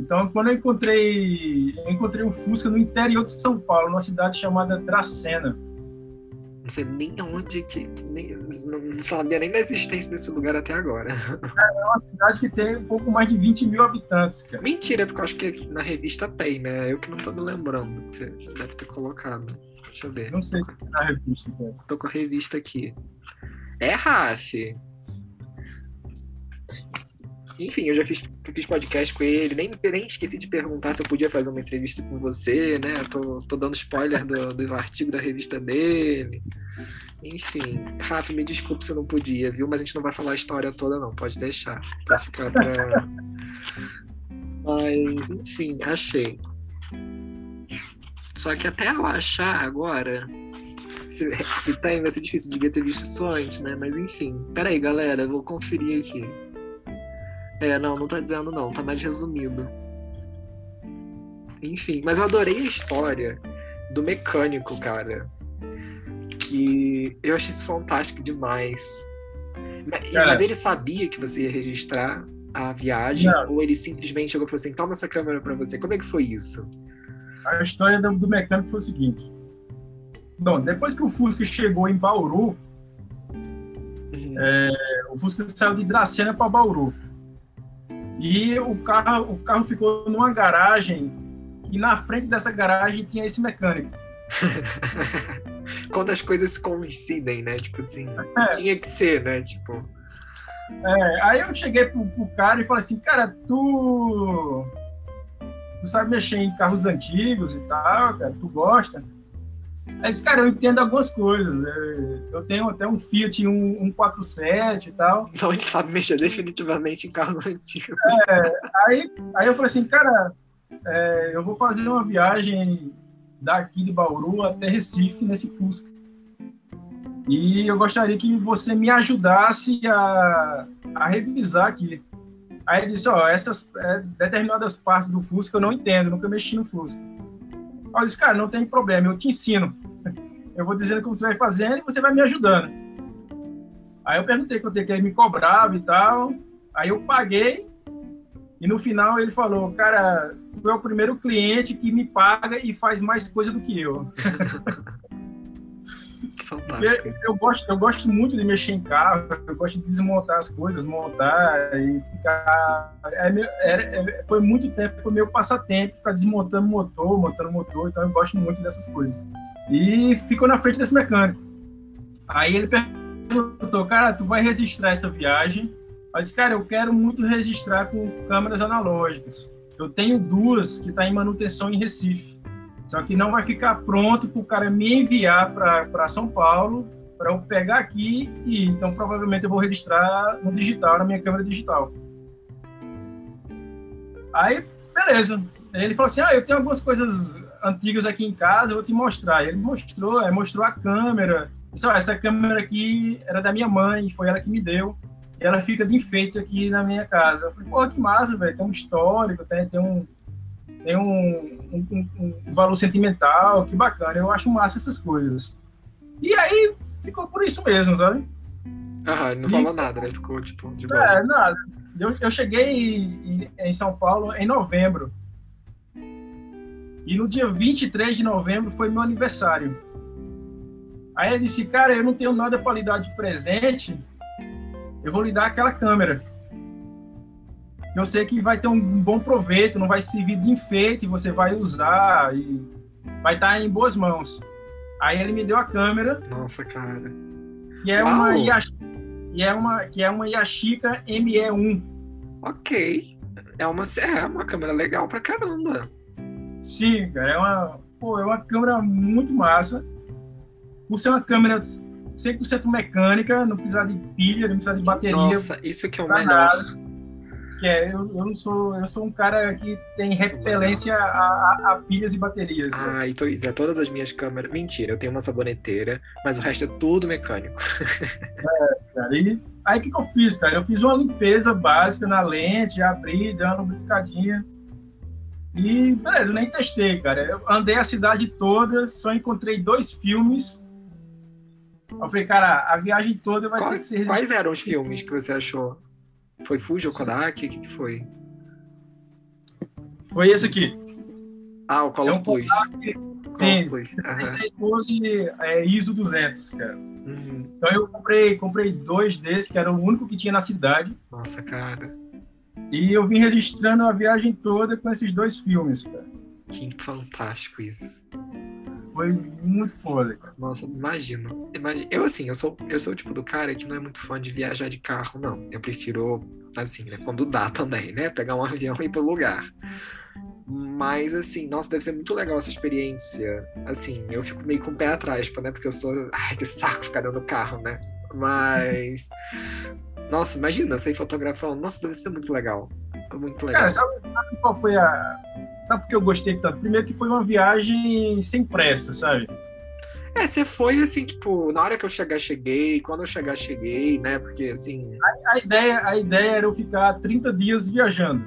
Então, quando eu encontrei, eu encontrei o Fusca no interior de São Paulo, numa cidade chamada Dracena não sei nem onde que. Nem, não sabia nem da existência desse lugar até agora. <laughs> É uma cidade que tem um pouco mais de 20 mil habitantes, cara. Mentira, porque eu acho que na revista tem, né? Eu que não tô me lembrando você deve ter colocado. Deixa eu ver. Não sei se tem na revista, cara. Tô com a revista aqui. É, Raf. Enfim, eu já fiz, fiz podcast com ele, nem, nem esqueci de perguntar se eu podia fazer uma entrevista com você, né? Tô, tô dando spoiler do, do artigo da revista dele. Enfim, Rafa, me desculpe se eu não podia, viu? Mas a gente não vai falar a história toda, não, pode deixar. Pra ficar pra. Mas, enfim, achei. Só que até eu achar agora. Se, se tem, vai ser difícil, devia ter visto isso antes, né? Mas enfim. Pera aí, galera, vou conferir aqui. É, não, não tá dizendo não, tá mais resumido. Enfim, mas eu adorei a história do mecânico, cara. Que eu achei isso fantástico demais. Mas, mas ele sabia que você ia registrar a viagem? Não. Ou ele simplesmente chegou e falou assim: toma essa câmera pra você? Como é que foi isso? A história do, do mecânico foi o seguinte. Bom, depois que o Fusca chegou em Bauru, uhum. é, o Fusca saiu de Dracena para Bauru. E o carro, o carro ficou numa garagem e na frente dessa garagem tinha esse mecânico. <laughs> Quando as coisas coincidem, né? Tipo assim, é. tinha que ser, né? Tipo. É, aí eu cheguei pro, pro, cara e falei assim, cara, tu. Tu sabe mexer em carros antigos e tal, cara, tu gosta? Aí disse, cara, eu entendo algumas coisas. Né? Eu tenho até um Fiat 147 e tal. Então ele sabe mexer definitivamente em carros <laughs> antigos. É, aí, aí eu falei assim, cara, é, eu vou fazer uma viagem daqui de Bauru até Recife nesse Fusca. E eu gostaria que você me ajudasse a, a revisar aqui. Aí ele disse, ó, essas é, determinadas partes do Fusca eu não entendo, nunca mexi no Fusca. Eu disse, cara, não tem problema, eu te ensino. Eu vou dizendo como você vai fazendo e você vai me ajudando. Aí eu perguntei quanto é que ele me cobrava e tal. Aí eu paguei e no final ele falou, cara, tu é o primeiro cliente que me paga e faz mais coisa do que eu. <laughs> Fantástico. Eu gosto, eu gosto muito de mexer em carro, eu gosto de desmontar as coisas, montar e ficar. É, é, é, foi muito tempo, foi meu passatempo, ficar desmontando motor, montando motor, então eu gosto muito dessas coisas. E ficou na frente desse mecânico. Aí ele perguntou, cara, tu vai registrar essa viagem? Mas, cara, eu quero muito registrar com câmeras analógicas. Eu tenho duas que estão tá em manutenção em Recife. Só que não vai ficar pronto para o cara me enviar para São Paulo para eu pegar aqui e então provavelmente eu vou registrar no digital, na minha câmera digital. Aí, beleza. Ele falou assim: Ah, eu tenho algumas coisas antigas aqui em casa, eu vou te mostrar. Ele mostrou, mostrou a câmera. Disse, ah, essa câmera aqui era da minha mãe, foi ela que me deu. E ela fica de enfeite aqui na minha casa. Eu falei, pô, que massa, velho. Tem um histórico, tem, tem um, tem um, um, um, valor sentimental, que bacana. Eu acho massa essas coisas. E aí ficou por isso mesmo, sabe? Ah, não falou nada, né? Ficou tipo de boa. É, nada. Eu, eu cheguei em, em São Paulo em novembro. E no dia 23 de novembro foi meu aniversário. Aí ele disse, cara, eu não tenho nada para lhe dar de presente, eu vou lhe dar aquela câmera. Eu sei que vai ter um bom proveito, não vai servir de enfeite, você vai usar e vai estar em boas mãos. Aí ele me deu a câmera. Nossa, cara. E é uma Yash... e é uma que é uma Yashica ME1. Ok. É uma é uma câmera legal pra caramba. Sim, cara, é uma, pô, é uma câmera muito massa. Por ser uma câmera 100% mecânica, não precisa de pilha, não precisa de bateria. Nossa, isso que é o melhor. Nada que é, eu, eu não sou, eu sou um cara que tem repelência a, a, a pilhas e baterias. Ah, então isso é todas as minhas câmeras. Mentira, eu tenho uma saboneteira, mas o resto é tudo mecânico. <laughs> é, cara, e aí o que, que eu fiz, cara? Eu fiz uma limpeza básica na lente, abri, dando uma brincadinha. E beleza, eu nem testei, cara. Eu andei a cidade toda, só encontrei dois filmes. Eu falei, cara, a viagem toda vai Qual, ter que ser Quais eram os filmes que você achou? Foi Fuji ou Kodak? O que, que foi? Foi esse aqui. Ah, o Color é um Plus. Kodak, sim, Plus. Uhum. é, ISO 200, cara. Uhum. Então eu comprei, comprei dois desses, que era o único que tinha na cidade. Nossa, cara. E eu vim registrando a viagem toda com esses dois filmes, cara. Que fantástico isso. Foi muito foda, cara. Nossa, imagino. imagino. Eu, assim, eu sou, eu sou o tipo do cara que não é muito fã de viajar de carro, não. Eu prefiro, assim, né, quando dá também, né? Pegar um <laughs> avião e ir pro lugar. Mas, assim, nossa, deve ser muito legal essa experiência. Assim, eu fico meio com o pé atrás, né? Porque eu sou. Ai, que saco ficar dentro do carro, né? Mas. Nossa, imagina, sair fotografando. Nossa, deve ser muito legal. Muito legal. Cara, sabe, sabe qual foi a, Sabe por que eu gostei tanto? Primeiro que foi uma viagem sem pressa, sabe? É, você foi assim, tipo, na hora que eu chegar, cheguei, quando eu chegar, cheguei, né? Porque assim. A, a, ideia, a ideia era eu ficar 30 dias viajando.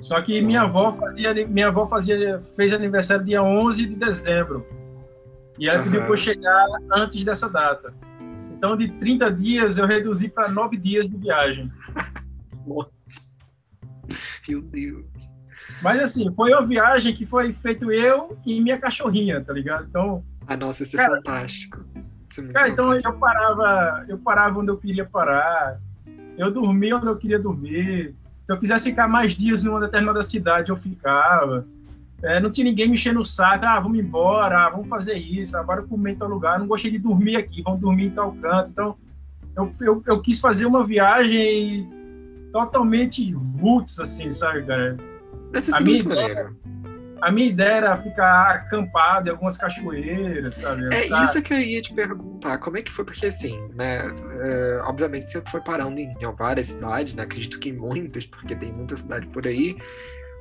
Só que minha avó fazia, minha avó fazia, fez aniversário dia 11 de dezembro. E ela pediu para eu chegar antes dessa data. Então, de 30 dias, eu reduzi para 9 dias de viagem. Nossa. <laughs> Meu Deus. Mas assim, foi uma viagem que foi feito eu e minha cachorrinha, tá ligado? Então. Ah, nossa, isso é cara, é fantástico. Isso é cara, então fantástico. eu parava, eu parava onde eu queria parar, eu dormia onde eu queria dormir. Se eu quisesse ficar mais dias numa determinada cidade, eu ficava. É, não tinha ninguém me enchendo o saco, ah, vamos embora, ah, vamos fazer isso, agora eu comer em tal lugar, não gostei de dormir aqui, vamos dormir em tal canto. Então, eu, eu, eu quis fazer uma viagem totalmente roots, assim, sabe, cara? A minha ideia, A minha ideia era ficar acampado em algumas cachoeiras, sabe? É sabe? isso que eu ia te perguntar. Como é que foi? Porque, assim, né? É, obviamente você foi parando em, em várias cidades, né? Acredito que em muitas, porque tem muita cidade por aí.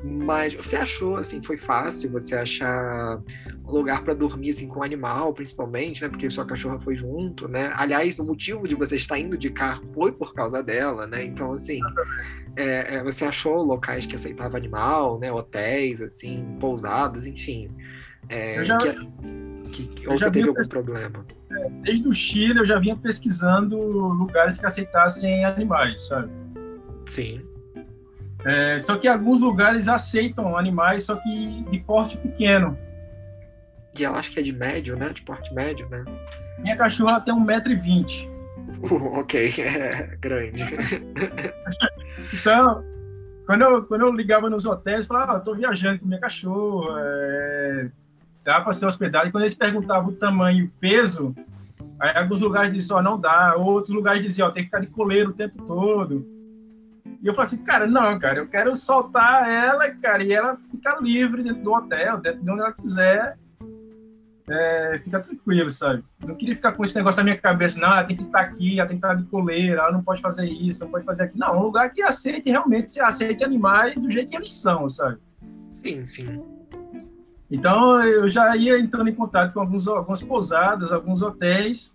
Mas você achou, assim, foi fácil você achar um lugar para dormir, assim, com um animal, principalmente, né? Porque sua cachorra foi junto, né? Aliás, o motivo de você estar indo de carro foi por causa dela, né? Então, assim, é, é, você achou locais que aceitavam animal, né? Hotéis, assim, pousadas, enfim. É, já, que, que, ou você teve algum problema? É, desde o Chile, eu já vinha pesquisando lugares que aceitassem animais, sabe? Sim. É, só que alguns lugares aceitam animais, só que de porte pequeno. E eu acho que é de médio, né? De porte médio, né? Minha cachorra tem 1,20m. Uh, ok, <laughs> é grande. <laughs> então, quando eu, quando eu ligava nos hotéis, eu falava, ah, eu tô viajando com minha cachorra, é... dá para ser hospedado. E quando eles perguntavam o tamanho e o peso, aí alguns lugares diziam, ó, oh, não dá. Outros lugares diziam, ó, oh, tem que ficar de coleiro o tempo todo. E eu falei assim, cara, não, cara, eu quero soltar ela, cara, e ela ficar livre dentro do hotel, dentro de onde ela quiser. É, fica tranquilo, sabe? Não queria ficar com esse negócio na minha cabeça, não, ela tem que estar aqui, ela tem que estar de coleira, ela não pode fazer isso, não pode fazer aquilo. Não, um lugar que aceite realmente, se aceite animais do jeito que eles são, sabe? Sim, sim. Então eu já ia entrando em contato com alguns, algumas pousadas, alguns hotéis,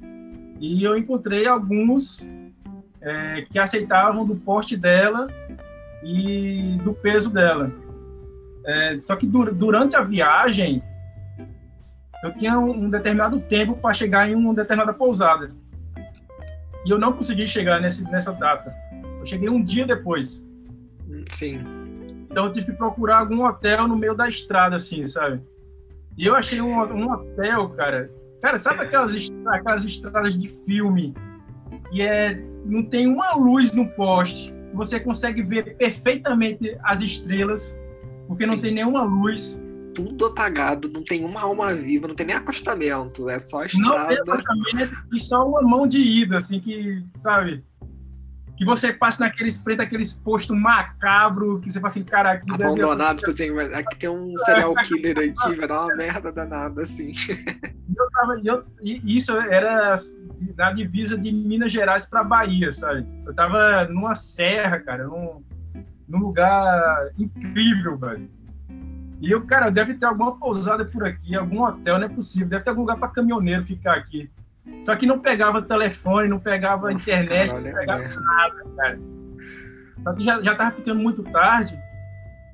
e eu encontrei alguns é, que aceitavam do porte dela e do peso dela. É, só que dur durante a viagem, eu tinha um, um determinado tempo para chegar em uma determinada pousada. E eu não consegui chegar nesse, nessa data. Eu cheguei um dia depois. Sim. Então eu tive que procurar algum hotel no meio da estrada, assim, sabe? E eu achei um, um hotel, cara. Cara, sabe aquelas, aquelas estradas de filme e é, não tem uma luz no poste. Você consegue ver perfeitamente as estrelas, porque não Sim. tem nenhuma luz. Tudo apagado, não tem uma alma viva, não tem nem acostamento, é só estrada. Não tem acostamento e só uma mão de ida, assim, que, sabe? Que você passa naqueles preto, aqueles postos macabro, que você fala assim, cara, aqui Abandonado, tipo assim, aqui tem um serial killer aqui, vai dar uma merda danada, assim. Eu tava, eu, isso era na divisa de Minas Gerais para Bahia, sabe? Eu tava numa serra, cara, num, num lugar incrível, velho. E eu, cara, deve ter alguma pousada por aqui, algum hotel, não é possível. Deve ter algum lugar para caminhoneiro ficar aqui. Só que não pegava telefone, não pegava Nossa, internet, cara, não pegava é. nada, cara. Só que já, já tava ficando muito tarde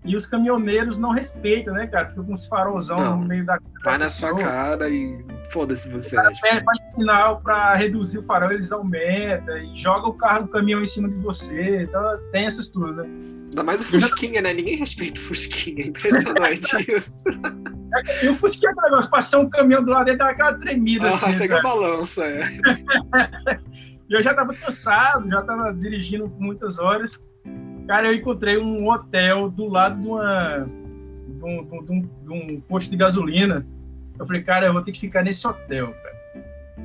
e os caminhoneiros não respeitam, né, cara? Fica com uns farolzão não, no meio da Vai na sua cara e foda-se você. O tipo... faz sinal para reduzir o farol, eles aumentam e joga o carro, o caminhão em cima de você. Então tem essas tudo, né? Ainda mais o Fusquinha, né? Ninguém respeita o Fusquinha, é impressionante <laughs> isso. E o Fusquinha é negócio, passou um caminhão do lado dele, dá aquela tremida ah, assim. Você que balança, é. <laughs> e eu já tava cansado, já tava dirigindo por muitas horas. Cara, eu encontrei um hotel do lado de, uma, de, um, de, um, de um posto de gasolina. Eu falei, cara, eu vou ter que ficar nesse hotel, cara.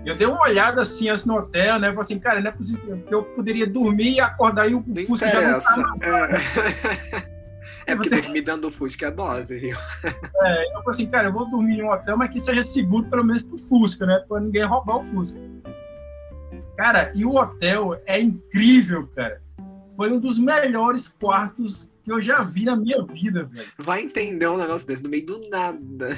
Eu dei uma olhada assim, assim no hotel, né? Eu falei assim, cara, não é possível que eu poderia dormir e acordar e o não Fusca já não tá mais. É, <laughs> é porque dormir dentro do Fusca é dose, viu? É, eu falei assim, cara, eu vou dormir em um hotel, mas que seja seguro pelo menos pro Fusca, né? Pra ninguém roubar o Fusca. Cara, e o hotel é incrível, cara. Foi um dos melhores quartos que eu já vi na minha vida, velho. Vai entender um negócio desse no meio do nada.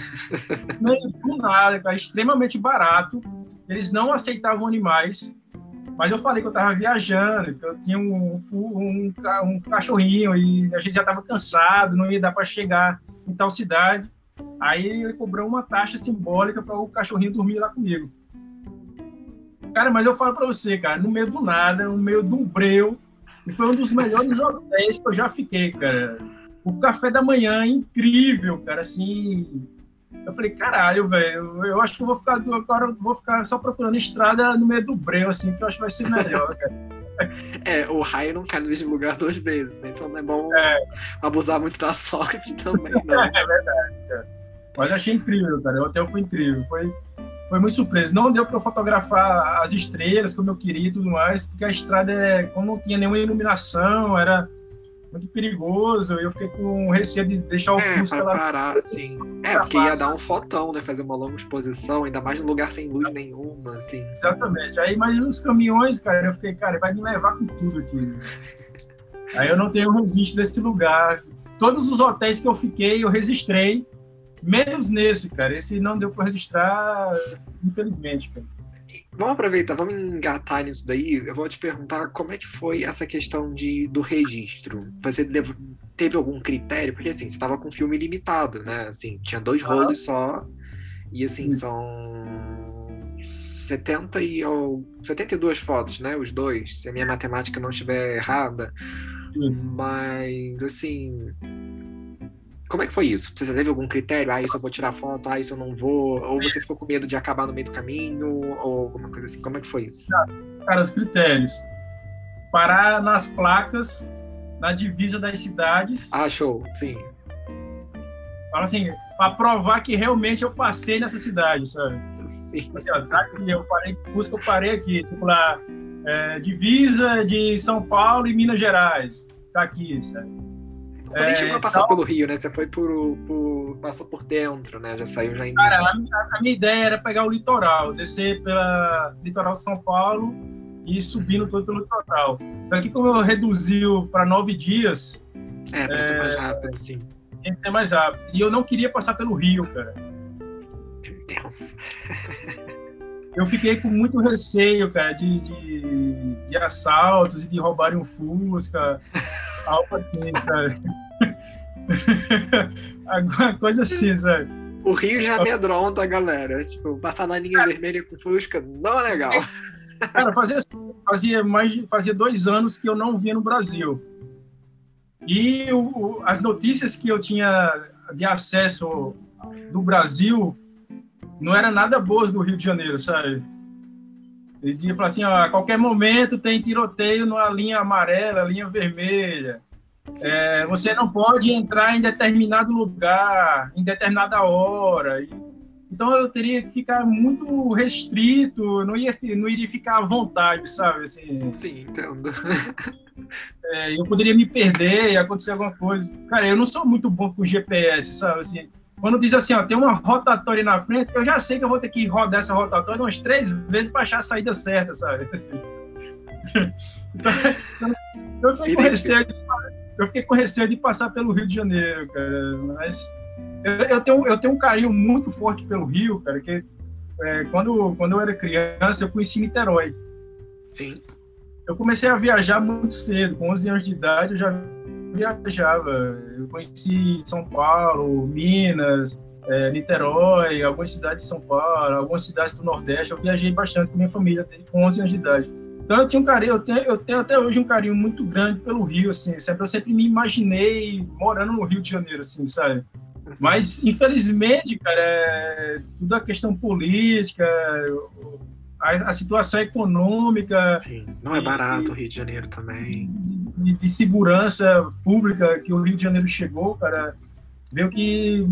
No meio do nada, cara. Extremamente barato. Eles não aceitavam animais. Mas eu falei que eu tava viajando, que eu tinha um, um, um cachorrinho e a gente já tava cansado, não ia dar para chegar em tal cidade. Aí ele cobrou uma taxa simbólica para o cachorrinho dormir lá comigo. Cara, mas eu falo para você, cara, no meio do nada, no meio de um breu, e foi um dos melhores hotéis que eu já fiquei, cara. O café da manhã, incrível, cara, assim. Eu falei, caralho, velho, eu acho que eu vou ficar agora vou ficar só procurando estrada no meio do breu, assim, que eu acho que vai ser melhor, <laughs> cara. É, o raio não cai no mesmo lugar duas vezes, né? Então não é bom é. abusar muito da <laughs> sorte também, não. <laughs> é verdade, cara. Mas achei incrível, cara. O hotel foi incrível. Foi, foi muito surpreso. Não deu para fotografar as estrelas como eu queria e tudo mais, porque a estrada, é, como não tinha nenhuma iluminação, era muito perigoso. Eu fiquei com receio de deixar o é, Fusca lá. parar, sim. É, porque ia dar um fotão, né? Fazer uma longa exposição, ainda mais num lugar sem luz nenhuma, assim. Exatamente. Aí, mas os caminhões, cara, eu fiquei, cara, vai me levar com tudo aqui. Aí eu não tenho registro desse lugar. Todos os hotéis que eu fiquei, eu registrei Menos nesse, cara. Esse não deu para registrar, infelizmente, cara. Vamos aproveitar, vamos engatar nisso daí. Eu vou te perguntar como é que foi essa questão de, do registro. Você teve algum critério? Porque assim, você estava com filme limitado, né? Assim, tinha dois ah. rolos só. E assim, Isso. são 70 e, ou, 72 fotos, né? Os dois, se a minha matemática não estiver errada. Isso. Mas assim, como é que foi isso? Você teve algum critério? Ah, isso eu vou tirar foto, ah, isso eu não vou? Ou você ficou com medo de acabar no meio do caminho? Ou alguma coisa assim? Como é que foi isso? Cara, os critérios. Parar nas placas, na divisa das cidades. Ah, show, sim. Fala assim, para provar que realmente eu passei nessa cidade, sabe? Sim. Tipo assim, ó, tá aqui, eu parei, busca, eu parei aqui. Tipo lá, é, divisa de São Paulo e Minas Gerais. Tá aqui, sabe? Você é, nem chegou a passar então... pelo Rio, né? Você foi por, por, passou por dentro, né? Já saiu já em. Cara, a, minha ideia era pegar o litoral, descer pela litoral São Paulo e ir subindo todo pelo litoral. Só que como eu reduziu para nove dias. É, para é, ser mais rápido, sim. Tem que ser mais rápido. E eu não queria passar pelo Rio, cara. Meu Deus. eu fiquei com muito receio, cara, de, de, de assaltos e de roubarem um Fusca. <laughs> Alfa cara. <laughs> Alguma coisa assim, sabe? O Rio já amedronta a galera. Tipo, passar na linha cara, vermelha com Fusca não é legal. Cara, fazia, fazia mais fazia dois anos que eu não via no Brasil. E o, as notícias que eu tinha de acesso do Brasil não era nada boas do Rio de Janeiro, sabe? Ele dizia falar assim, ó, a qualquer momento tem tiroteio numa linha amarela, linha vermelha. É, você não pode entrar em determinado lugar, em determinada hora. Então eu teria que ficar muito restrito, não, ia, não iria ficar à vontade, sabe? Assim, Sim, entendo. É, eu poderia me perder e acontecer alguma coisa. Cara, eu não sou muito bom com GPS, sabe? Assim, quando diz assim, ó, tem uma rotatória na frente, eu já sei que eu vou ter que rodar essa rotatória umas três vezes para achar a saída certa, sabe? Assim. <laughs> Então, eu, fiquei com receio de, eu fiquei com receio de passar pelo Rio de Janeiro, cara, mas eu, eu, tenho, eu tenho um carinho muito forte pelo Rio, cara, que é, quando, quando eu era criança, eu conheci Niterói. Sim. Eu comecei a viajar muito cedo, com 11 anos de idade eu já viajava. Eu conheci São Paulo, Minas, é, Niterói, algumas cidades de São Paulo, algumas cidades do Nordeste. Eu viajei bastante com minha família, com 11 anos de idade. Então eu tinha um carinho, eu tenho, eu tenho até hoje um carinho muito grande pelo Rio, assim, sempre, eu sempre me imaginei morando no Rio de Janeiro, assim, sabe? Mas, infelizmente, cara, é, tudo a questão política, a, a situação econômica. Sim, não é barato e, o Rio de Janeiro também. De, de, segurança pública que o Rio de Janeiro chegou, cara, veio que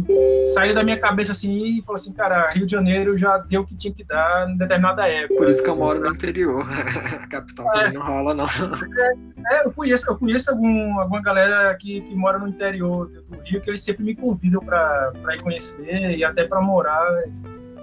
saiu da minha cabeça assim e falou assim, cara, Rio de Janeiro já deu o que tinha que dar em determinada época. Por isso que eu moro no interior. <laughs> a capital é, não rola, não. É, é, eu conheço, eu conheço algum, alguma galera que, que mora no interior do Rio que eles sempre me convidam para ir conhecer e até para morar.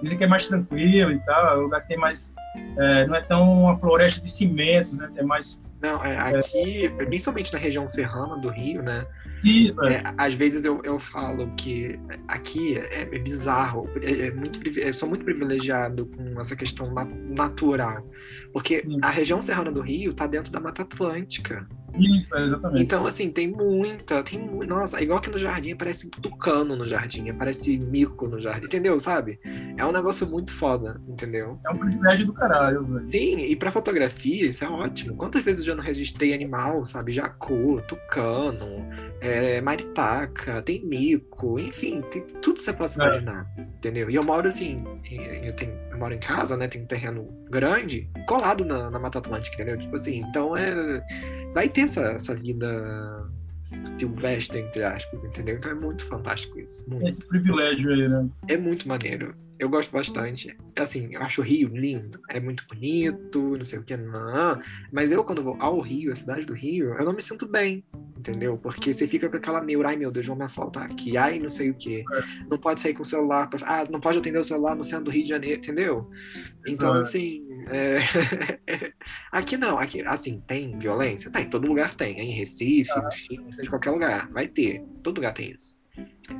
Dizem que é mais tranquilo e tal, é um lugar que tem mais. É, não é tão uma floresta de cimentos, né? Tem mais. Não, é, aqui, principalmente na região serrana do Rio, né? Isso, é. é. às vezes eu, eu falo que aqui é, é bizarro, é, é muito, eu sou muito privilegiado com essa questão natural, porque a região serrana do Rio está dentro da Mata Atlântica. Isso, é, exatamente. Então, assim, tem muita, tem Nossa, igual aqui no jardim, parece tucano no jardim, parece mico no jardim, entendeu? Sabe? É um negócio muito foda, entendeu? É um privilégio do caralho, velho. Sim, e pra fotografia, isso é ótimo. Quantas vezes eu já não registrei animal, sabe? Jacu, tucano, é, maritaca, tem mico, enfim, tem tudo que você possa é. imaginar, entendeu? E eu moro assim, eu, tenho, eu moro em casa, né? Tem um terreno grande, colado na, na Mata Atlântica, entendeu? Tipo assim, então é vai ter essa, essa vida silvestre, entre aspas, entendeu? Então é muito fantástico isso. Muito. Esse privilégio aí, né? É muito maneiro. Eu gosto bastante. Assim, eu acho o Rio lindo. É muito bonito, não sei o que, não. Mas eu, quando vou ao Rio, a cidade do Rio, eu não me sinto bem, entendeu? Porque você fica com aquela neura, ai meu Deus, vão me assaltar aqui, ai não sei o que. É. Não pode sair com o celular, ah, não pode atender o celular no centro do Rio de Janeiro, entendeu? Então, assim, é... <laughs> aqui não, aqui, assim, tem violência? Tem, todo lugar tem. É em Recife, ah. no Chile, em qualquer lugar, vai ter. Todo lugar tem isso.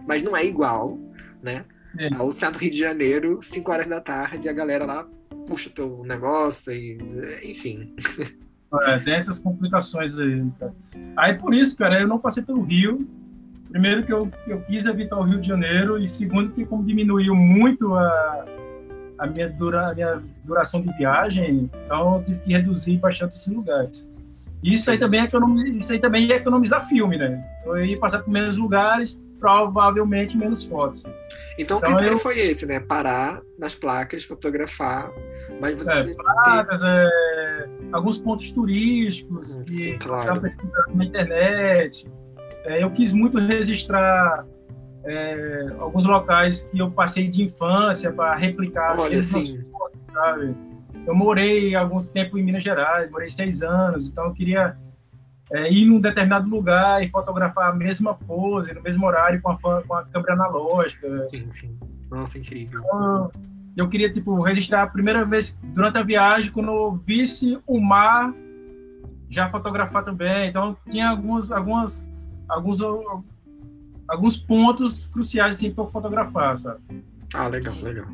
Mas não é igual, né? É. Ao centro Rio de Janeiro, 5 horas da tarde, a galera lá puxa o teu negócio e enfim. É, tem essas complicações aí, cara. Aí por isso, cara, eu não passei pelo Rio. Primeiro que eu, eu quis evitar o Rio de Janeiro e segundo que como diminuiu muito a, a, minha, dura, a minha duração de viagem, então eu tive que reduzir bastante esses lugares. Isso aí também é economizar, isso aí também é economizar filme, né? Eu ia passar por menos lugares, provavelmente menos fotos. Então, então o critério eu... foi esse, né? Parar nas placas, fotografar, mas você... É, placas, é, alguns pontos turísticos hum, que sim, claro. pesquisando na internet. É, eu quis muito registrar é, alguns locais que eu passei de infância para replicar Olha, as fotos, sabe? Eu morei algum tempo em Minas Gerais, morei seis anos, então eu queria é, ir num determinado lugar e fotografar a mesma pose, no mesmo horário, com a, com a câmera analógica. Sim, sim. Nossa, incrível. Então, eu queria, tipo, registrar a primeira vez durante a viagem, quando eu visse o mar, já fotografar também. Então, tinha alguns, algumas, alguns, alguns pontos cruciais, assim, para fotografar, sabe? Ah, legal, legal.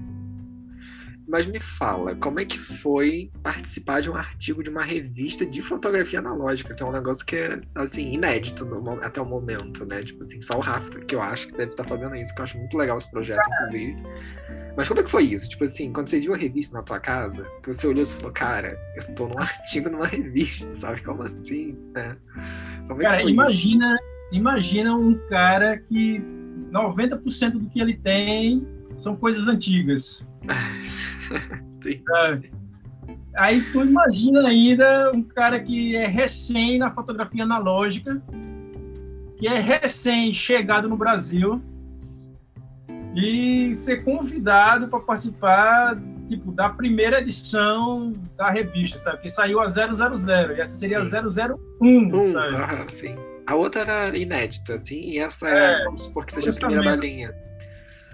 Mas me fala, como é que foi participar de um artigo de uma revista de fotografia analógica, que é um negócio que é, assim, inédito no, até o momento, né? Tipo assim, só o Rafa, que eu acho que deve estar fazendo isso, que eu acho muito legal esse projeto, inclusive. Mas como é que foi isso? Tipo assim, quando você viu a revista na tua casa, que você olhou e falou, cara, eu tô num <laughs> artigo numa revista, sabe? Como assim, né? Como é cara, imagina, isso? imagina um cara que 90% do que ele tem são coisas antigas. <laughs> Sim. É. Aí tu imagina ainda um cara que é recém na fotografia analógica, que é recém chegado no Brasil e ser convidado para participar tipo da primeira edição da revista, sabe? Que saiu a 000 e essa seria a 001, sabe? Ah, sim. A outra era inédita, assim, e essa é, é vamos supor que seja a primeira da linha.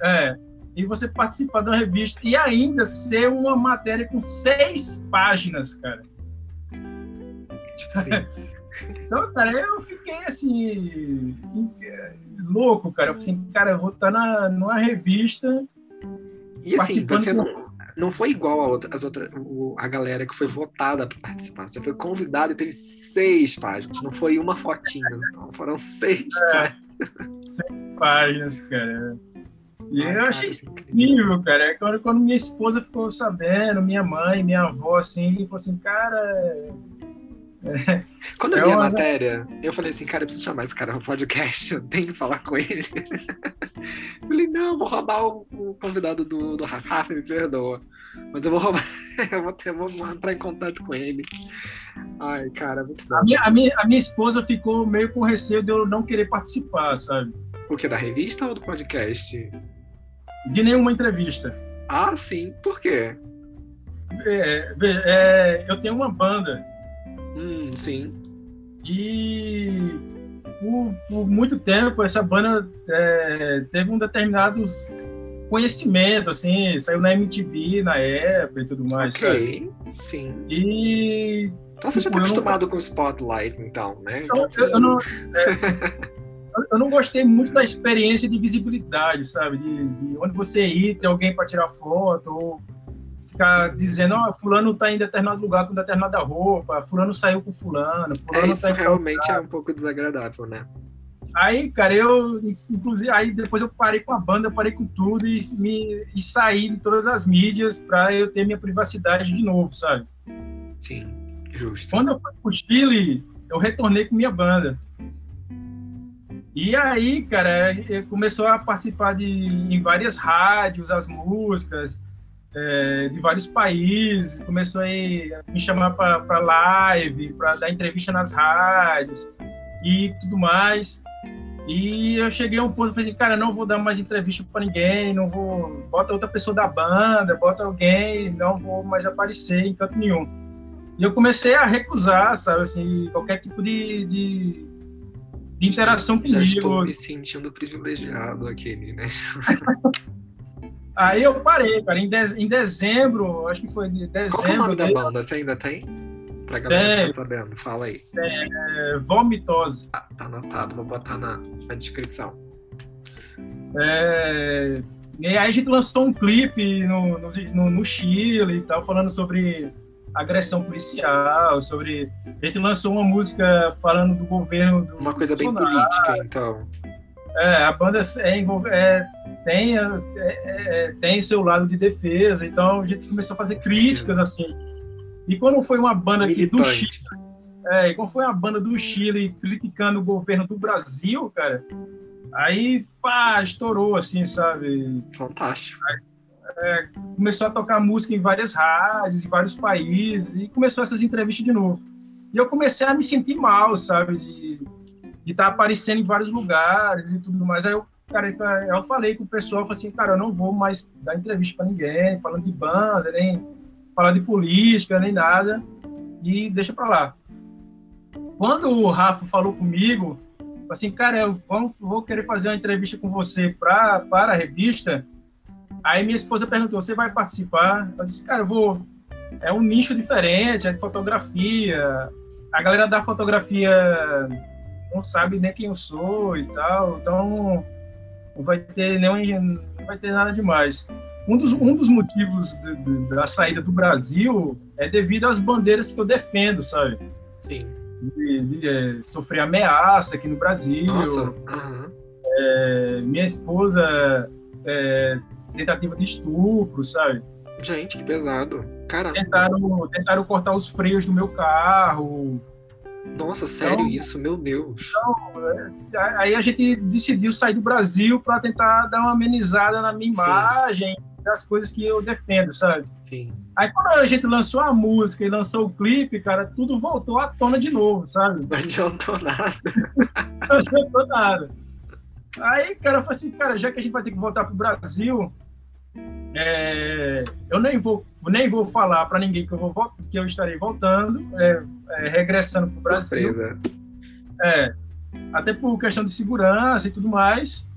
É, e você participar da revista e ainda ser uma matéria com seis páginas, cara. <laughs> então, cara, eu fiquei assim louco, cara. Eu falei assim, cara, eu vou estar na, numa revista. E assim, você não, não foi igual a outra, as outras, a galera que foi votada para participar. Você foi convidado e teve seis páginas. Não foi uma fotinha, não. Foram seis é, páginas. Seis páginas, cara. E eu achei incrível, cara. É quando, quando minha esposa ficou sabendo, minha mãe, minha avó, assim, falou assim, cara. É, quando eu é vi uma... a matéria, eu falei assim, cara, eu preciso chamar esse cara no podcast, eu tenho que falar com ele. <laughs> falei, não, vou roubar o, o convidado do, do Rafa, me perdoa. Mas eu vou roubar, <laughs> eu vou, ter, vou entrar em contato com ele. Ai, cara, muito bom. A minha, a minha, a minha esposa ficou meio com receio de eu não querer participar, sabe? O que, da revista ou do podcast? De nenhuma entrevista. Ah, sim. Por quê? É, é, eu tenho uma banda. Hum, sim. E por, por muito tempo essa banda é, teve um determinados conhecimento, assim, saiu na MTV na época e tudo mais. Ok, sabe? sim. E. Então você já está tipo, acostumado não... com o Spotlight, então, né? Então, eu, eu, não. <laughs> É, eu não gostei muito da experiência de visibilidade, sabe? De, de onde você ir, ter alguém para tirar foto, ou ficar dizendo, ó, oh, fulano está em determinado lugar com determinada roupa, fulano saiu com fulano, fulano é, isso tá realmente é um pouco desagradável, né? Aí, cara, eu, inclusive, aí depois eu parei com a banda, parei com tudo e, me, e saí de todas as mídias para eu ter minha privacidade de novo, sabe? Sim, justo. Quando eu fui pro Chile, eu retornei com minha banda. E aí, cara, começou a participar de em várias rádios, as músicas é, de vários países, começou a me chamar para live, para dar entrevista nas rádios e tudo mais. E eu cheguei a um ponto, falei assim, cara, não vou dar mais entrevista para ninguém, não vou, bota outra pessoa da banda, bota alguém, não vou mais aparecer em canto nenhum. E eu comecei a recusar, sabe, assim, qualquer tipo de, de de interação comigo. Já estou me sentindo privilegiado aquele, né? <laughs> Aí eu parei, cara. Em, de, em dezembro, acho que foi de dezembro. Qual é o nome da banda? Você ainda tem? Pra galera que tá sabendo, fala aí. É, vomitose. Ah, tá anotado, vou botar na, na descrição. É, e aí a gente lançou um clipe no, no, no Chile e tal, falando sobre agressão policial, sobre. A gente lançou uma música falando do governo. Do uma coisa bem política, então. É, a banda é, é, tem, é, é, tem seu lado de defesa, então a gente começou a fazer críticas assim. E quando foi uma banda do Chile, é, e quando foi uma banda do Chile criticando o governo do Brasil, cara, aí pá, estourou assim, sabe? Fantástico. Aí, é, começou a tocar música em várias rádios, em vários países, e começou essas entrevistas de novo. E eu comecei a me sentir mal, sabe, de estar tá aparecendo em vários lugares e tudo mais. Aí eu, cara, eu falei com o pessoal, falei assim, cara, eu não vou mais dar entrevista para ninguém, falando de banda, nem falar de política, nem nada, e deixa para lá. Quando o Rafa falou comigo, assim, cara, eu vou, vou querer fazer uma entrevista com você pra, para a revista, Aí minha esposa perguntou: você vai participar? Eu disse: cara, eu vou. É um nicho diferente, é de fotografia. A galera da fotografia não sabe nem quem eu sou e tal, então não vai ter nenhum, não vai ter nada demais. Um dos, um dos motivos de, de, da saída do Brasil é devido às bandeiras que eu defendo, sabe? Sim. De, de é, sofrer ameaça aqui no Brasil. Nossa. Uhum. É, minha esposa é, tentativa de estupro, sabe? Gente, que pesado. Tentaram, tentaram cortar os freios do meu carro. Nossa, sério então, isso? Meu Deus. Então, é, aí a gente decidiu sair do Brasil para tentar dar uma amenizada na minha imagem. Sim. das coisas que eu defendo, sabe? Sim. Aí quando a gente lançou a música e lançou o clipe, cara, tudo voltou à tona de novo, sabe? Não adiantou nada. Não adiantou nada. Aí, cara, eu falei assim, cara, já que a gente vai ter que voltar pro Brasil, é, eu nem vou, nem vou falar para ninguém que eu, vou, que eu estarei voltando, é, é, regressando pro Brasil. Surpresa. É, até por questão de segurança e tudo mais.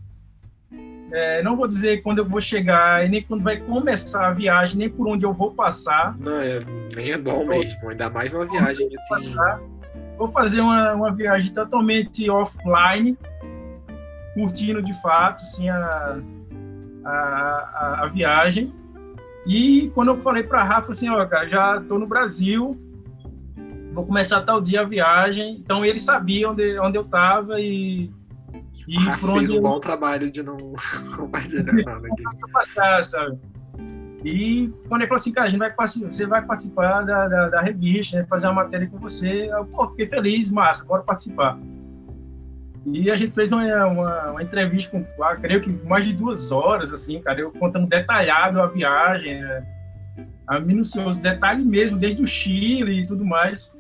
É, não vou dizer quando eu vou chegar e nem quando vai começar a viagem, nem por onde eu vou passar. Não, é, nem é bom mesmo, ainda mais uma viagem assim. Vou fazer uma, uma viagem totalmente offline, curtindo de fato assim, a, a, a, viagem. E quando eu falei para Rafa assim, ó, cara, já estou no Brasil, vou começar tal dia a viagem. Então ele sabia onde, onde eu estava e e Rafa fez um eu... bom trabalho de não <laughs> compartilhar nada aqui. <laughs> Passar, sabe? E quando ele falou assim, cara, a gente vai participar, você vai participar da, da, da revista, né, fazer uma matéria com você, eu pô, fiquei feliz, massa, bora participar. E a gente fez uma, uma, uma entrevista com, ah, creio que mais de duas horas, assim, cara, eu contando detalhado a viagem, né, a minucioso detalhe mesmo, desde o Chile e tudo mais.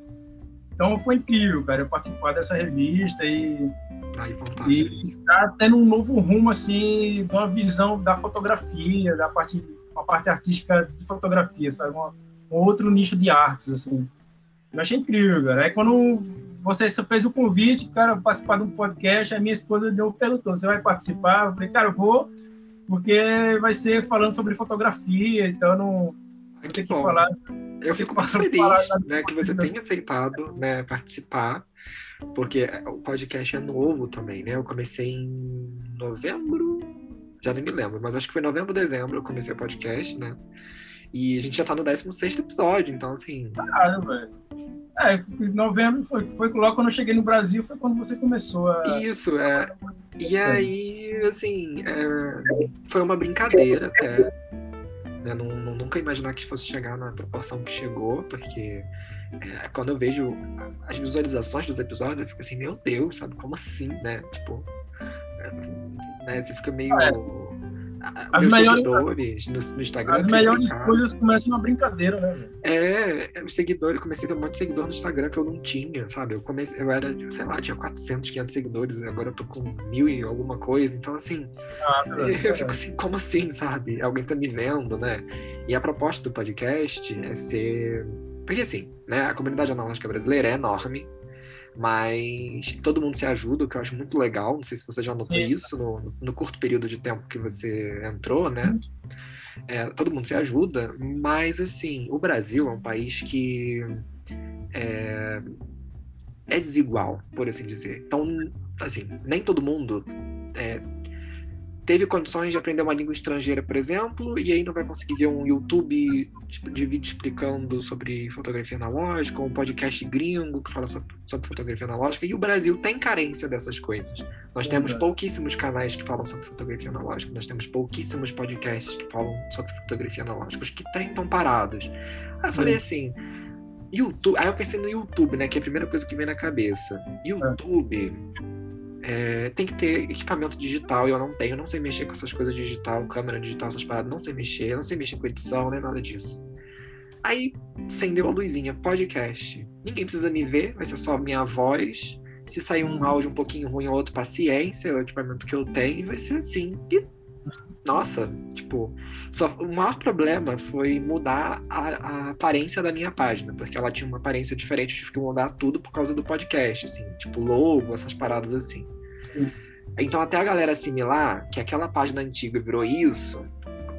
Então foi incrível, cara, eu participar dessa revista e Ai, e está tendo um novo rumo, assim, uma visão da fotografia, da parte, uma parte artística de fotografia, sabe? Uma, um outro nicho de artes, assim. Eu achei incrível, cara. Aí quando você fez o convite, cara, participar de um podcast, a minha esposa deu perguntou, você vai participar? Eu falei, cara, eu vou, porque vai ser falando sobre fotografia, então não... Que bom. Falar, eu fico muito feliz né, que você tenha aceitado né, participar porque o podcast é novo também, né? Eu comecei em novembro, já nem me lembro, mas acho que foi novembro, dezembro eu comecei o podcast, né? E a gente já tá no 16 episódio, então assim. Caralho, velho. É, novembro foi, foi logo quando eu cheguei no Brasil, foi quando você começou a. Isso, é. E aí, assim, é, foi uma brincadeira até. Né? Não, não, nunca imaginar que fosse chegar na proporção que chegou, porque é, quando eu vejo as visualizações dos episódios, eu fico assim, meu Deus, sabe? Como assim, né? Tipo, é, né? você fica meio. É. As melhores, no, no, Instagram. As melhores coisas começam uma brincadeira, né? É, os seguidores, eu comecei a ter um monte de seguidor no Instagram que eu não tinha, sabe? Eu comecei, eu era, sei lá, tinha 400, 500 seguidores, agora eu tô com mil e alguma coisa, então assim, Nossa, <laughs> eu fico assim, como assim, sabe? Alguém tá me vendo, né? E a proposta do podcast é ser porque assim, né, a comunidade analógica brasileira é enorme, mas todo mundo se ajuda, o que eu acho muito legal. Não sei se você já notou Sim. isso no, no, curto período de tempo que você entrou, né? É, todo mundo se ajuda, mas assim, o Brasil é um país que é, é desigual, por assim dizer. Então, assim, nem todo mundo é, teve condições de aprender uma língua estrangeira, por exemplo, e aí não vai conseguir ver um YouTube tipo, de vídeo explicando sobre fotografia analógica, ou um podcast gringo que fala sobre, sobre fotografia analógica, e o Brasil tem carência dessas coisas. Nós é temos pouquíssimos canais que falam sobre fotografia analógica, nós temos pouquíssimos podcasts que falam sobre fotografia analógica, os que tem estão parados. Aí eu falei assim, YouTube, aí eu pensei no YouTube, né, que é a primeira coisa que vem na cabeça. YouTube é, tem que ter equipamento digital e eu não tenho, não sei mexer com essas coisas digital, câmera digital, essas paradas, não sei mexer, não sei mexer com edição, nem nada disso. Aí acendeu a luzinha, podcast. Ninguém precisa me ver, vai ser só minha voz. Se sair um áudio um pouquinho ruim ou outro, paciência, é o equipamento que eu tenho, vai ser assim. E, nossa, tipo, só, o maior problema foi mudar a, a, aparência da minha página, porque ela tinha uma aparência diferente, eu tive que mudar tudo por causa do podcast, assim, tipo, logo, essas paradas assim. Então, até a galera assimilar que aquela página antiga virou isso,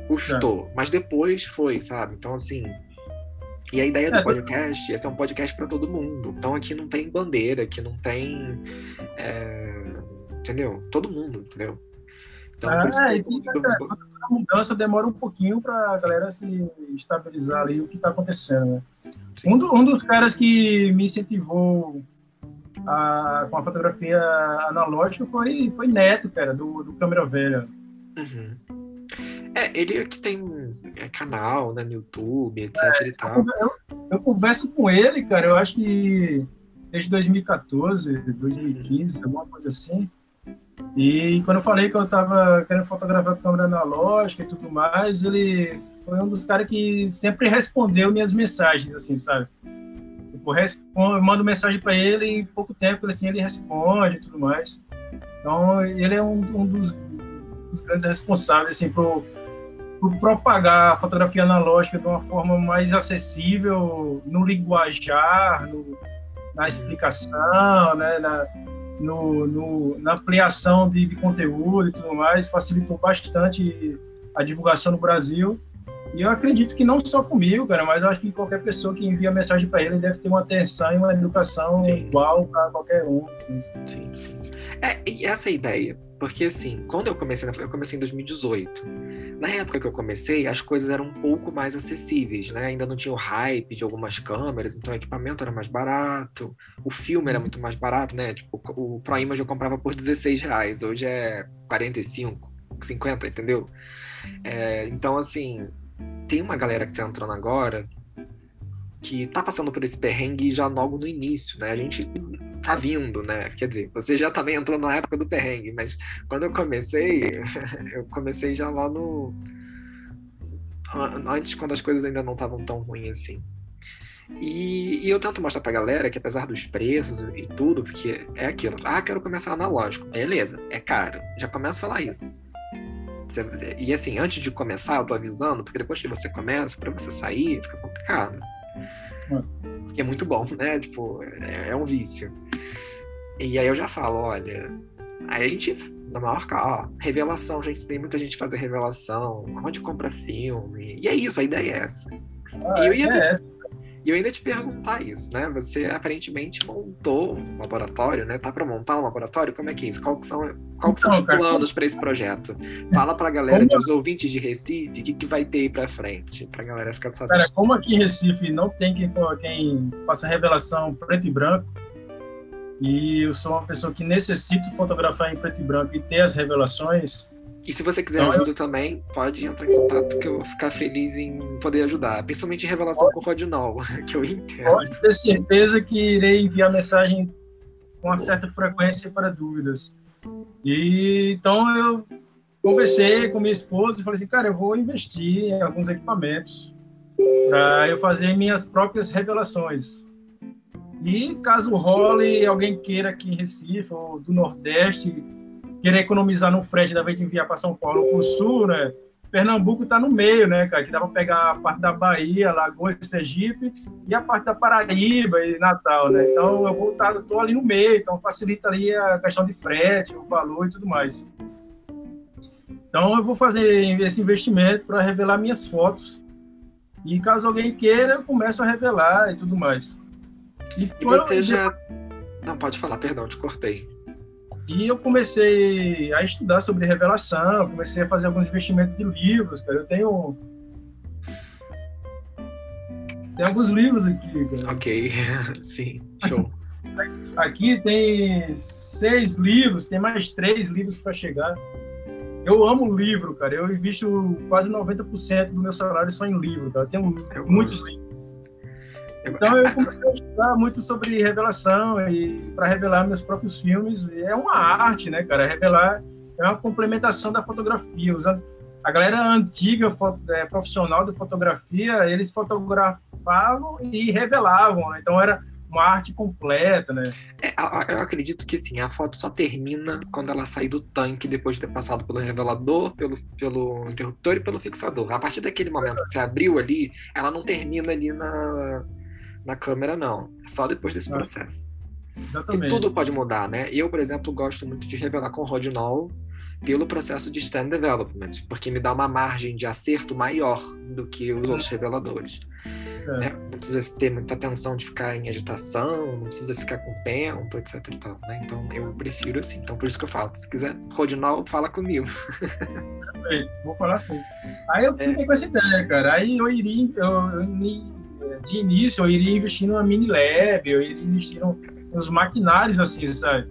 custou. É. Mas depois foi, sabe? Então, assim. E a ideia do é, podcast é ser um podcast para todo mundo. Então, aqui não tem bandeira, aqui não tem. É... Entendeu? Todo mundo, entendeu? Então, é, e a mudança demora um pouquinho para a galera se estabilizar ali o que está acontecendo. Né? Um, do, um dos caras que me incentivou a, com a fotografia analógica foi, foi Neto, cara, do, do Câmera Velha. Uhum. É, ele é que tem é, canal né, no YouTube, etc é, e tal. Eu, eu, converso com ele, cara, eu acho que desde 2014, 2015, alguma coisa assim. E quando eu falei que eu estava querendo fotografar com câmera analógica e tudo mais, ele foi um dos caras que sempre respondeu minhas mensagens, assim, sabe? Tipo, respondo, eu mando mensagem para ele e em pouco tempo assim, ele responde e tudo mais. Então, ele é um, um dos, dos, grandes responsáveis, assim, por, por propagar a fotografia analógica de uma forma mais acessível no linguajar, no, na explicação, né, na, no, no, na ampliação de, de, conteúdo e tudo mais, facilitou bastante a divulgação no Brasil. E eu acredito que não só comigo, cara, mas eu acho que qualquer pessoa que envia mensagem para ele deve ter uma atenção e uma educação sim. igual para qualquer um. Assim. Sim, sim. É, e essa é a ideia, porque assim, quando eu comecei, eu comecei em 2018. Na época que eu comecei, as coisas eram um pouco mais acessíveis, né? Ainda não tinha o hype de algumas câmeras, então o equipamento era mais barato, o filme era muito mais barato, né? Tipo, o Pro Image eu comprava por 16 reais, hoje é 45, 50, entendeu? É, então, assim, tem uma galera que tá entrando agora que tá passando por esse perrengue já logo no início, né? A gente tá vindo, né? Quer dizer, você já também entrou na época do perrengue, mas quando eu comecei, <laughs> eu comecei já lá no. Antes, quando as coisas ainda não estavam tão ruins assim. E, e, eu tento mostrar pra galera que apesar dos preços e tudo, porque é aquilo, ah, quero começar analógico. Beleza, é caro. Já começa a falar isso. E assim, antes de começar, eu tô avisando, porque depois que você começa, para você sair, fica complicado. Porque é muito bom, né? Tipo, é, é, um vício. E aí eu já falo, olha. Aí a gente, na maior ó, revelação, gente, tem muita gente fazer revelação, onde compra filme. E é isso, a ideia é essa. Ah, e eu ia. É essa e eu ainda te perguntar isso, né? Você aparentemente montou um laboratório, né? Tá para montar um laboratório? Como é que é isso? Qual que são, qual que são então, os planos para esse projeto? Fala para a galera, como... dos ouvintes de Recife, o que, que vai ter aí para frente, para a galera ficar sabendo. Cara, como aqui em Recife não tem quem, for, quem faça revelação preto e branco, e eu sou uma pessoa que necessito fotografar em preto e branco e ter as revelações, e se você quiser então, ajuda eu... também, pode entrar em contato que eu vou ficar feliz em poder ajudar. Principalmente em revelação pode. com o Rodinol, <laughs> que eu entendo. Pode ter certeza que irei enviar mensagem com uma certa frequência para dúvidas. E então eu conversei com minha esposa e falei assim, cara, eu vou investir em alguns equipamentos para eu fazer minhas próprias revelações. E caso role alguém queira aqui em Recife ou do Nordeste querer economizar no frete da vez de enviar para São Paulo para o sul, né? Pernambuco está no meio, né, cara? Que dá para pegar a parte da Bahia, Lagoas, Sergipe e a parte da Paraíba e Natal, né? Então eu vou estar, tô ali no meio, então facilita ali a questão de frete, o valor e tudo mais. Então eu vou fazer esse investimento para revelar minhas fotos e caso alguém queira, eu começo a revelar e tudo mais. E, e você eu... já não pode falar, perdão, te cortei. E eu comecei a estudar sobre revelação, comecei a fazer alguns investimentos de livros, cara. Eu tenho. Tem alguns livros aqui, cara. Ok, <laughs> sim, show. Aqui tem seis livros, tem mais três livros para chegar. Eu amo livro, cara. Eu invisto quase 90% do meu salário só em livro, cara. Eu tenho eu muitos livros. Então eu comecei a estudar muito sobre revelação e para revelar meus próprios filmes. É uma arte, né, cara? Revelar é uma complementação da fotografia. Usando a galera antiga, é, profissional de fotografia, eles fotografavam e revelavam. Né? Então era uma arte completa, né? É, eu acredito que sim, a foto só termina quando ela sai do tanque depois de ter passado pelo revelador, pelo, pelo interruptor e pelo fixador. A partir daquele momento que você abriu ali, ela não termina ali na, na câmera, não. É só depois desse processo. Exatamente. E tudo pode mudar, né? Eu, por exemplo, gosto muito de revelar com Rodinol pelo processo de stand development, porque me dá uma margem de acerto maior do que os outros reveladores. É. Né? Não precisa ter muita atenção de ficar em agitação, não precisa ficar com tempo, etc e tal, né? Então eu prefiro assim. Então por isso que eu falo, se quiser Rodinol, fala comigo. Vou falar sim. Aí eu fiquei é. com essa ideia, cara. Aí eu iria, eu, eu de início eu iria investir numa mini lab, eu iria investir nos maquinários assim, sabe?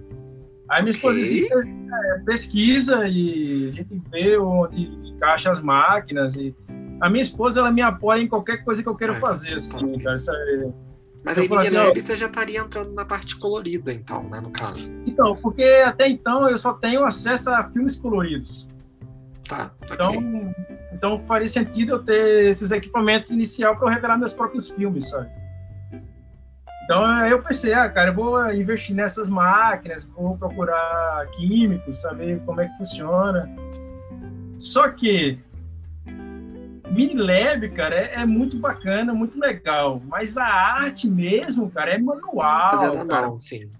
Aí minha esposa assim, é, pesquisa e a gente vê onde encaixa as máquinas e a minha esposa ela me apoia em qualquer coisa que eu quero fazer assim, cara. Isso é... Mas aí mini assim, lab você já estaria entrando na parte colorida então, né, no caso. Então, Então, porque até então eu só tenho acesso a filmes coloridos. Tá, então, okay. Então faria sentido eu ter esses equipamentos inicial para eu revelar meus próprios filmes, sabe? Então eu pensei, ah, cara, eu vou investir nessas máquinas, vou procurar químicos, saber como é que funciona. Só que Minilab, cara, é, é, muito bacana, muito legal. Mas a arte mesmo, cara, é manual. Fazer manual, cara. sim.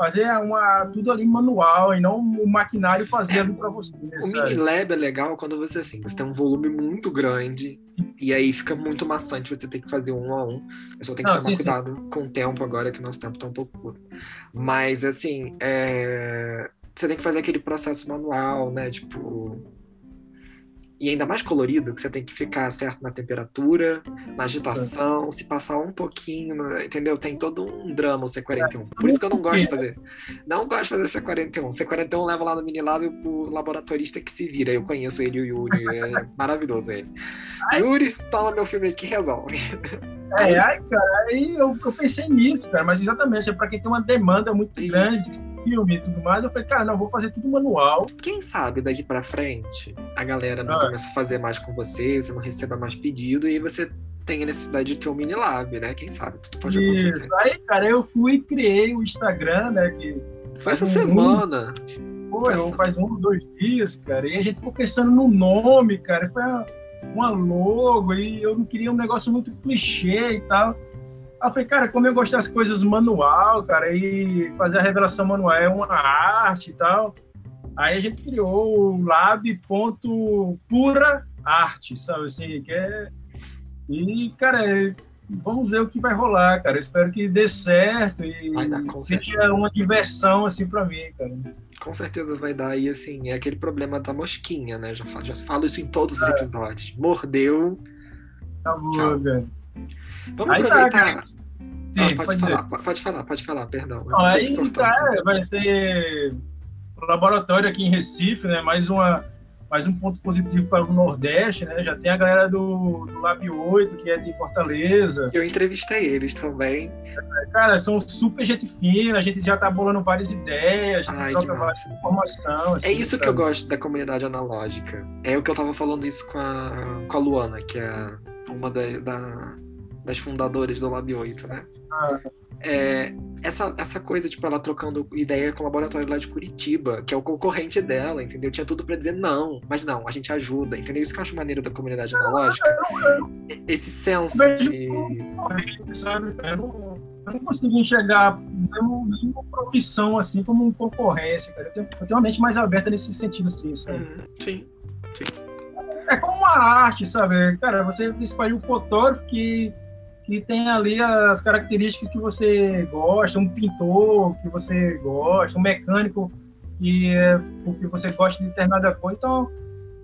Fazer uma, tudo ali manual e não o maquinário fazendo é, para você. O sabe? Minilab é legal quando você assim, você tem um volume muito grande e aí fica muito maçante você tem que fazer um a um. Eu só tenho que não, tomar sim, cuidado sim. com o tempo agora, que nosso tempo tá um pouco curto. Mas assim, é... você tem que fazer aquele processo manual, né? Tipo e ainda mais colorido, que você tem que ficar certo na temperatura, na agitação, se passar um pouquinho, entendeu? Tem todo um drama o C41. Por isso que eu não gosto de fazer. Não gosto de fazer C41. C41 leva lá no Minilab o laboratorista que se vira. Eu conheço ele, o Yuri. É maravilhoso ele. Yuri, toma meu filme aqui e resolve. É, aí, cara, aí eu, eu, pensei nisso, cara, mas exatamente, é para quem tem uma demanda muito grande filme e tudo mais, eu falei, cara, não, vou fazer tudo manual. Quem sabe daqui para frente a galera não ah. começa a fazer mais com você, você não receba mais pedido e você tem a necessidade de ter um mini lab, né? Quem sabe, tudo pode acontecer. Isso, aí, cara, eu fui e criei o Instagram, né? Que foi essa um, semana. Foi, faz... faz um, dois dias, cara, e a gente ficou pensando no nome, cara, foi uma logo, e eu não queria um negócio muito clichê e tal. Aí eu falei, cara, como eu gosto das coisas manual, cara, e fazer a revelação manual é uma arte e tal. Aí a gente criou o lab.pura arte, sabe assim, que é... E, cara, vamos ver o que vai rolar, cara. Eu espero que dê certo e seja uma diversão, assim, para mim, cara. Com certeza vai dar. E, assim, é aquele problema da mosquinha, né? Já falo, já falo isso em todos os é. episódios. Mordeu. Acabou, velho. Vamos aí tá, aproveitar. Tá, Sim, ah, pode, pode, falar, pode falar, pode falar, perdão. Não, aí tá, vai ser laboratório aqui em Recife, né? Mais uma mais um ponto positivo para o Nordeste, né? Já tem a galera do, do Lab 8, que é de Fortaleza. Eu entrevistei eles também. Cara, são super gente fina, a gente já tá bolando várias ideias, a gente Ai, troca várias informação. Assim, é isso sabe? que eu gosto da comunidade analógica. É o que eu tava falando isso com a, com a Luana, que é uma da, da das fundadoras do Lab 8, né? Ah. É, essa, essa coisa, tipo, ela trocando ideia com o laboratório lá de Curitiba, que é o concorrente dela, entendeu? Tinha tudo para dizer não, mas não, a gente ajuda, entendeu? Isso que eu acho maneiro da comunidade analógica. Esse senso de. Eu não, eu não consigo enxergar nenhuma profissão assim como uma concorrência, cara. Eu tenho, eu tenho uma mente mais aberta nesse sentido, assim, sabe? Hum, sim, sim. É como uma arte, sabe? Cara, você escolhe um fotógrafo que que tem ali as características que você gosta, um pintor que você gosta, um mecânico que é porque você gosta de determinada coisa, então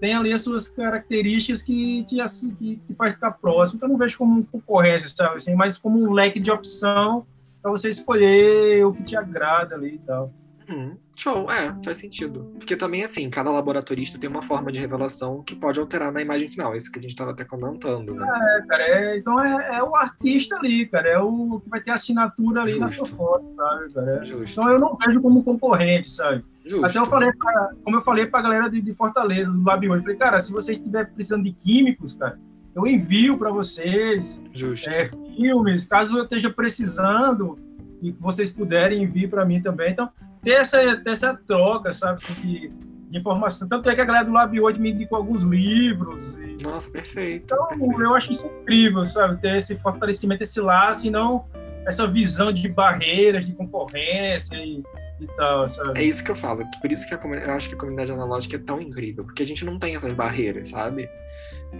tem ali as suas características que te assim, que, que faz ficar próximo. Então não vejo como concorrência, sabe assim, mas como um leque de opção para você escolher o que te agrada ali e tal. Hum, show, é, faz sentido. Porque também, assim, cada laboratorista tem uma forma de revelação que pode alterar na imagem final. Isso que a gente estava até comentando, né? É, cara, é, então é, é, o artista ali, cara. É o que vai ter assinatura ali Justo. na sua foto, sabe, cara? É, então eu não vejo como concorrente, sabe? Justo. Até eu falei, pra, como eu falei pra galera de, de Fortaleza, do Lab hoje, falei, cara, se vocês estiverem precisando de químicos, cara, eu envio para vocês é, filmes, caso eu esteja precisando e vocês puderem vir para mim também. Então, ter essa, ter essa troca, sabe, assim, de, de, informação. Tanto é que a galera do Lab 8 me indicou alguns livros. E... Nossa, perfeito. Então, perfeito. eu acho isso incrível, sabe, ter esse fortalecimento, esse laço, e não essa visão de barreiras, de concorrência e, tal, sabe? É isso que eu falo. Por isso que a, eu acho que a comunidade analógica é tão incrível, porque a gente não tem essas barreiras, sabe?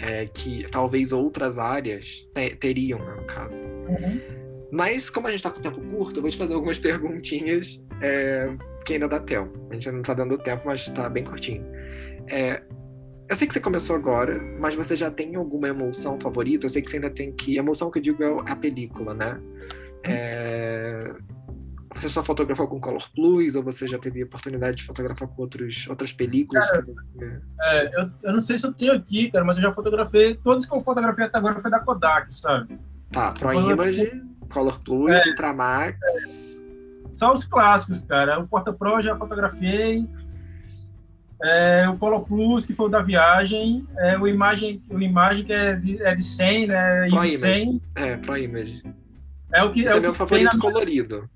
É, que talvez outras áreas te, teriam, né, no caso. Uhum. Mas, como a gente está com tempo curto, eu vou te fazer algumas perguntinhas é, que ainda dá tempo. A gente ainda não está dando tempo, mas está bem curtinho. É, eu sei que você começou agora, mas você já tem alguma emoção favorita? Eu sei que você ainda tem que. A emoção que eu digo é a película, né? É, você só fotografou com Color Plus ou você já teve oportunidade de fotografar com outros, outras películas? Cara, você... é, eu, eu não sei se eu tenho aqui, cara, mas eu já fotografei. Todos que eu fotografei até agora foi da Kodak, sabe? Tá, Pro Image. Color Plus, é. Ultramax. Só os clássicos, cara. O Porta Pro já fotografei. É, o Polo Plus, que foi o da viagem. É, o Imagem, o Imagem que é de, é de 100, né? Pro ISO 100. Image. É, Pro Image. É o que, Esse é é, o meu favorito na- colorido.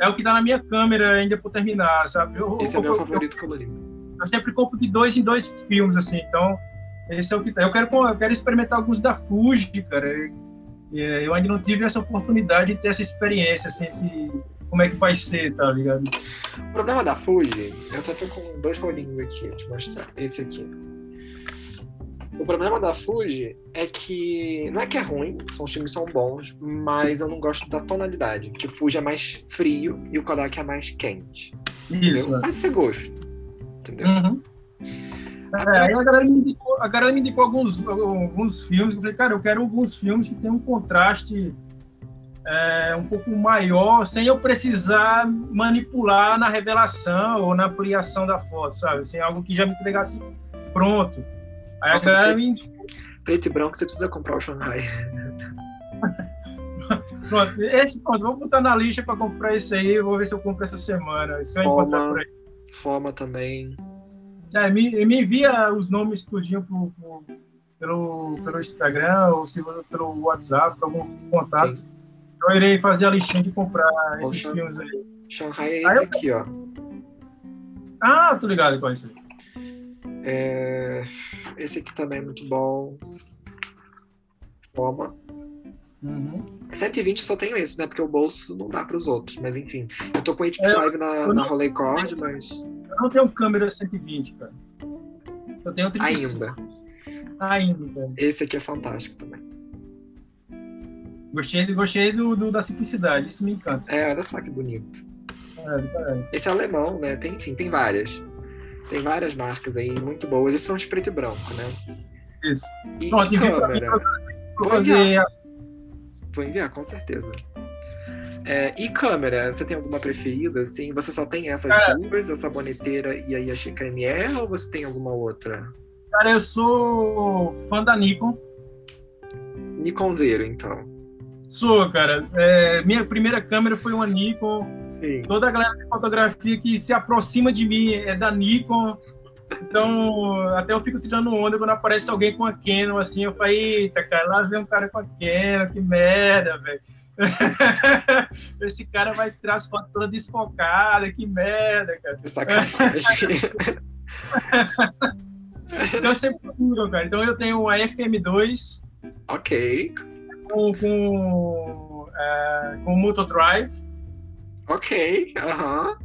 é o que tá na minha câmera ainda por terminar, sabe? Eu, Esse é eu- meu eu- favorito colorido. eu sempre compro de dois em dois filmes, assim, então esse é o que tá. Eu quero, eu quero experimentar alguns da Fuji, cara. É, eu ainda não tive essa oportunidade de ter essa experiência, assim, esse, como é que vai ser, tá ligado? O problema da Fuji, eu tô com dois rolinhos aqui, vou te mostrar. Esse aqui. O problema da Fuji é que não é que é ruim, são os filmes são bons, mas eu não gosto da tonalidade, que o Fuji é mais frio e o Kodak é mais quente. Entendeu? Isso, né? Mas você gosta. Entendeu? Uhum. É, aí a galera me indicou, a galera me indicou alguns, alguns filmes, eu falei, cara, eu quero alguns filmes que tenham um contraste é, um pouco maior, sem eu precisar manipular na revelação ou na ampliação da foto, sabe? Assim, algo que já me entregasse pronto. Aí Nossa, a galera você- me Preto e branco, você precisa comprar o Shanghai. <laughs> Pronto, esse pronto, vou botar na lista para comprar esse aí, vou ver se eu compro essa semana. Forma. aí. Forma também. É, me, me envia os nomes tudinho pro, pro- pelo, pelo Instagram ou se pelo WhatsApp, por algum contato. Sim. Eu irei fazer a listinha de comprar esses filmes aí. Shanghai é Aí esse eu- aqui, ó. Ah, tô ligado com isso aí. É, Esse aqui também é muito bom. Forma. Uhum. 120 eu só tenho esse, né? Porque o bolso não dá para os outros. Mas enfim. Eu tô com o É, HP5 na, na não- Rolei Cord, mas Eu não tenho câmera 120, cara. Eu tenho 35. ainda. Ainda. Esse aqui é fantástico também. Gostei, gostei do, do- da simplicidade, isso me encanta. É, olha só que bonito. É, do caralho. Esse é alemão, né? Tem, enfim, tem várias. Tem várias marcas aí muito boas. Esses são de preto e branco, né? Isso. E, Pronto, e câmera? Vou a- Vou enviar, com certeza. É, e câmera, você tem alguma preferida? Assim, você só tem essas Cara- duas, a saboneteira e aí a Chica MR, ou você tem alguma outra? Cara, eu sou fã da Nikon. Nikon Zero, então. Sou, cara. É, minha primeira câmera foi uma Nikon. Sim. Toda a galera de fotografia que se aproxima de mim é da Nikon. Então, <laughs> até eu fico tirando onda quando aparece alguém com a Canon, assim, eu falo, eita, cara, lá vem um cara com a Canon, que merda, velho. <laughs> Esse cara vai tirar as fotos todas desfocadas, que merda, cara. Sacanagem. Então, eu sempre cara. Então, eu tenho a FM2 ok, com, com, é, com Moto Drive, ok, aham.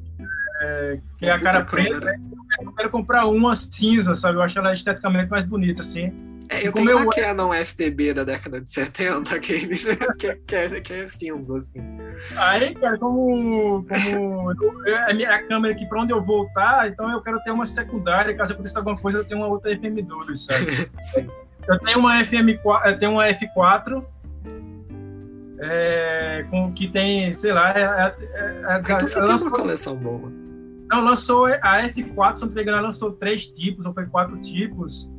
que é a cara preta, né? Eu quero comprar uma cinza, sabe? Eu acho ela esteticamente mais bonita, assim. É, eu Como tenho eu- uma Canon FTB da década de 70, que, eles- <laughs> que, que, é, que é cinza, assim. Aí, cara, como, como é a câmera aqui pra onde eu voltar, então eu quero ter uma secundária, caso aconteça alguma coisa, eu tenho uma outra FM2, sabe? <laughs> Sim. Eu tenho uma FM4, eu tenho uma F4, é, com, que tem, sei lá, é, é, é, Ah, então você lançou- uma coleção boa. Não, lançou a F4, se não lançou três tipos, ou foi quatro tipos.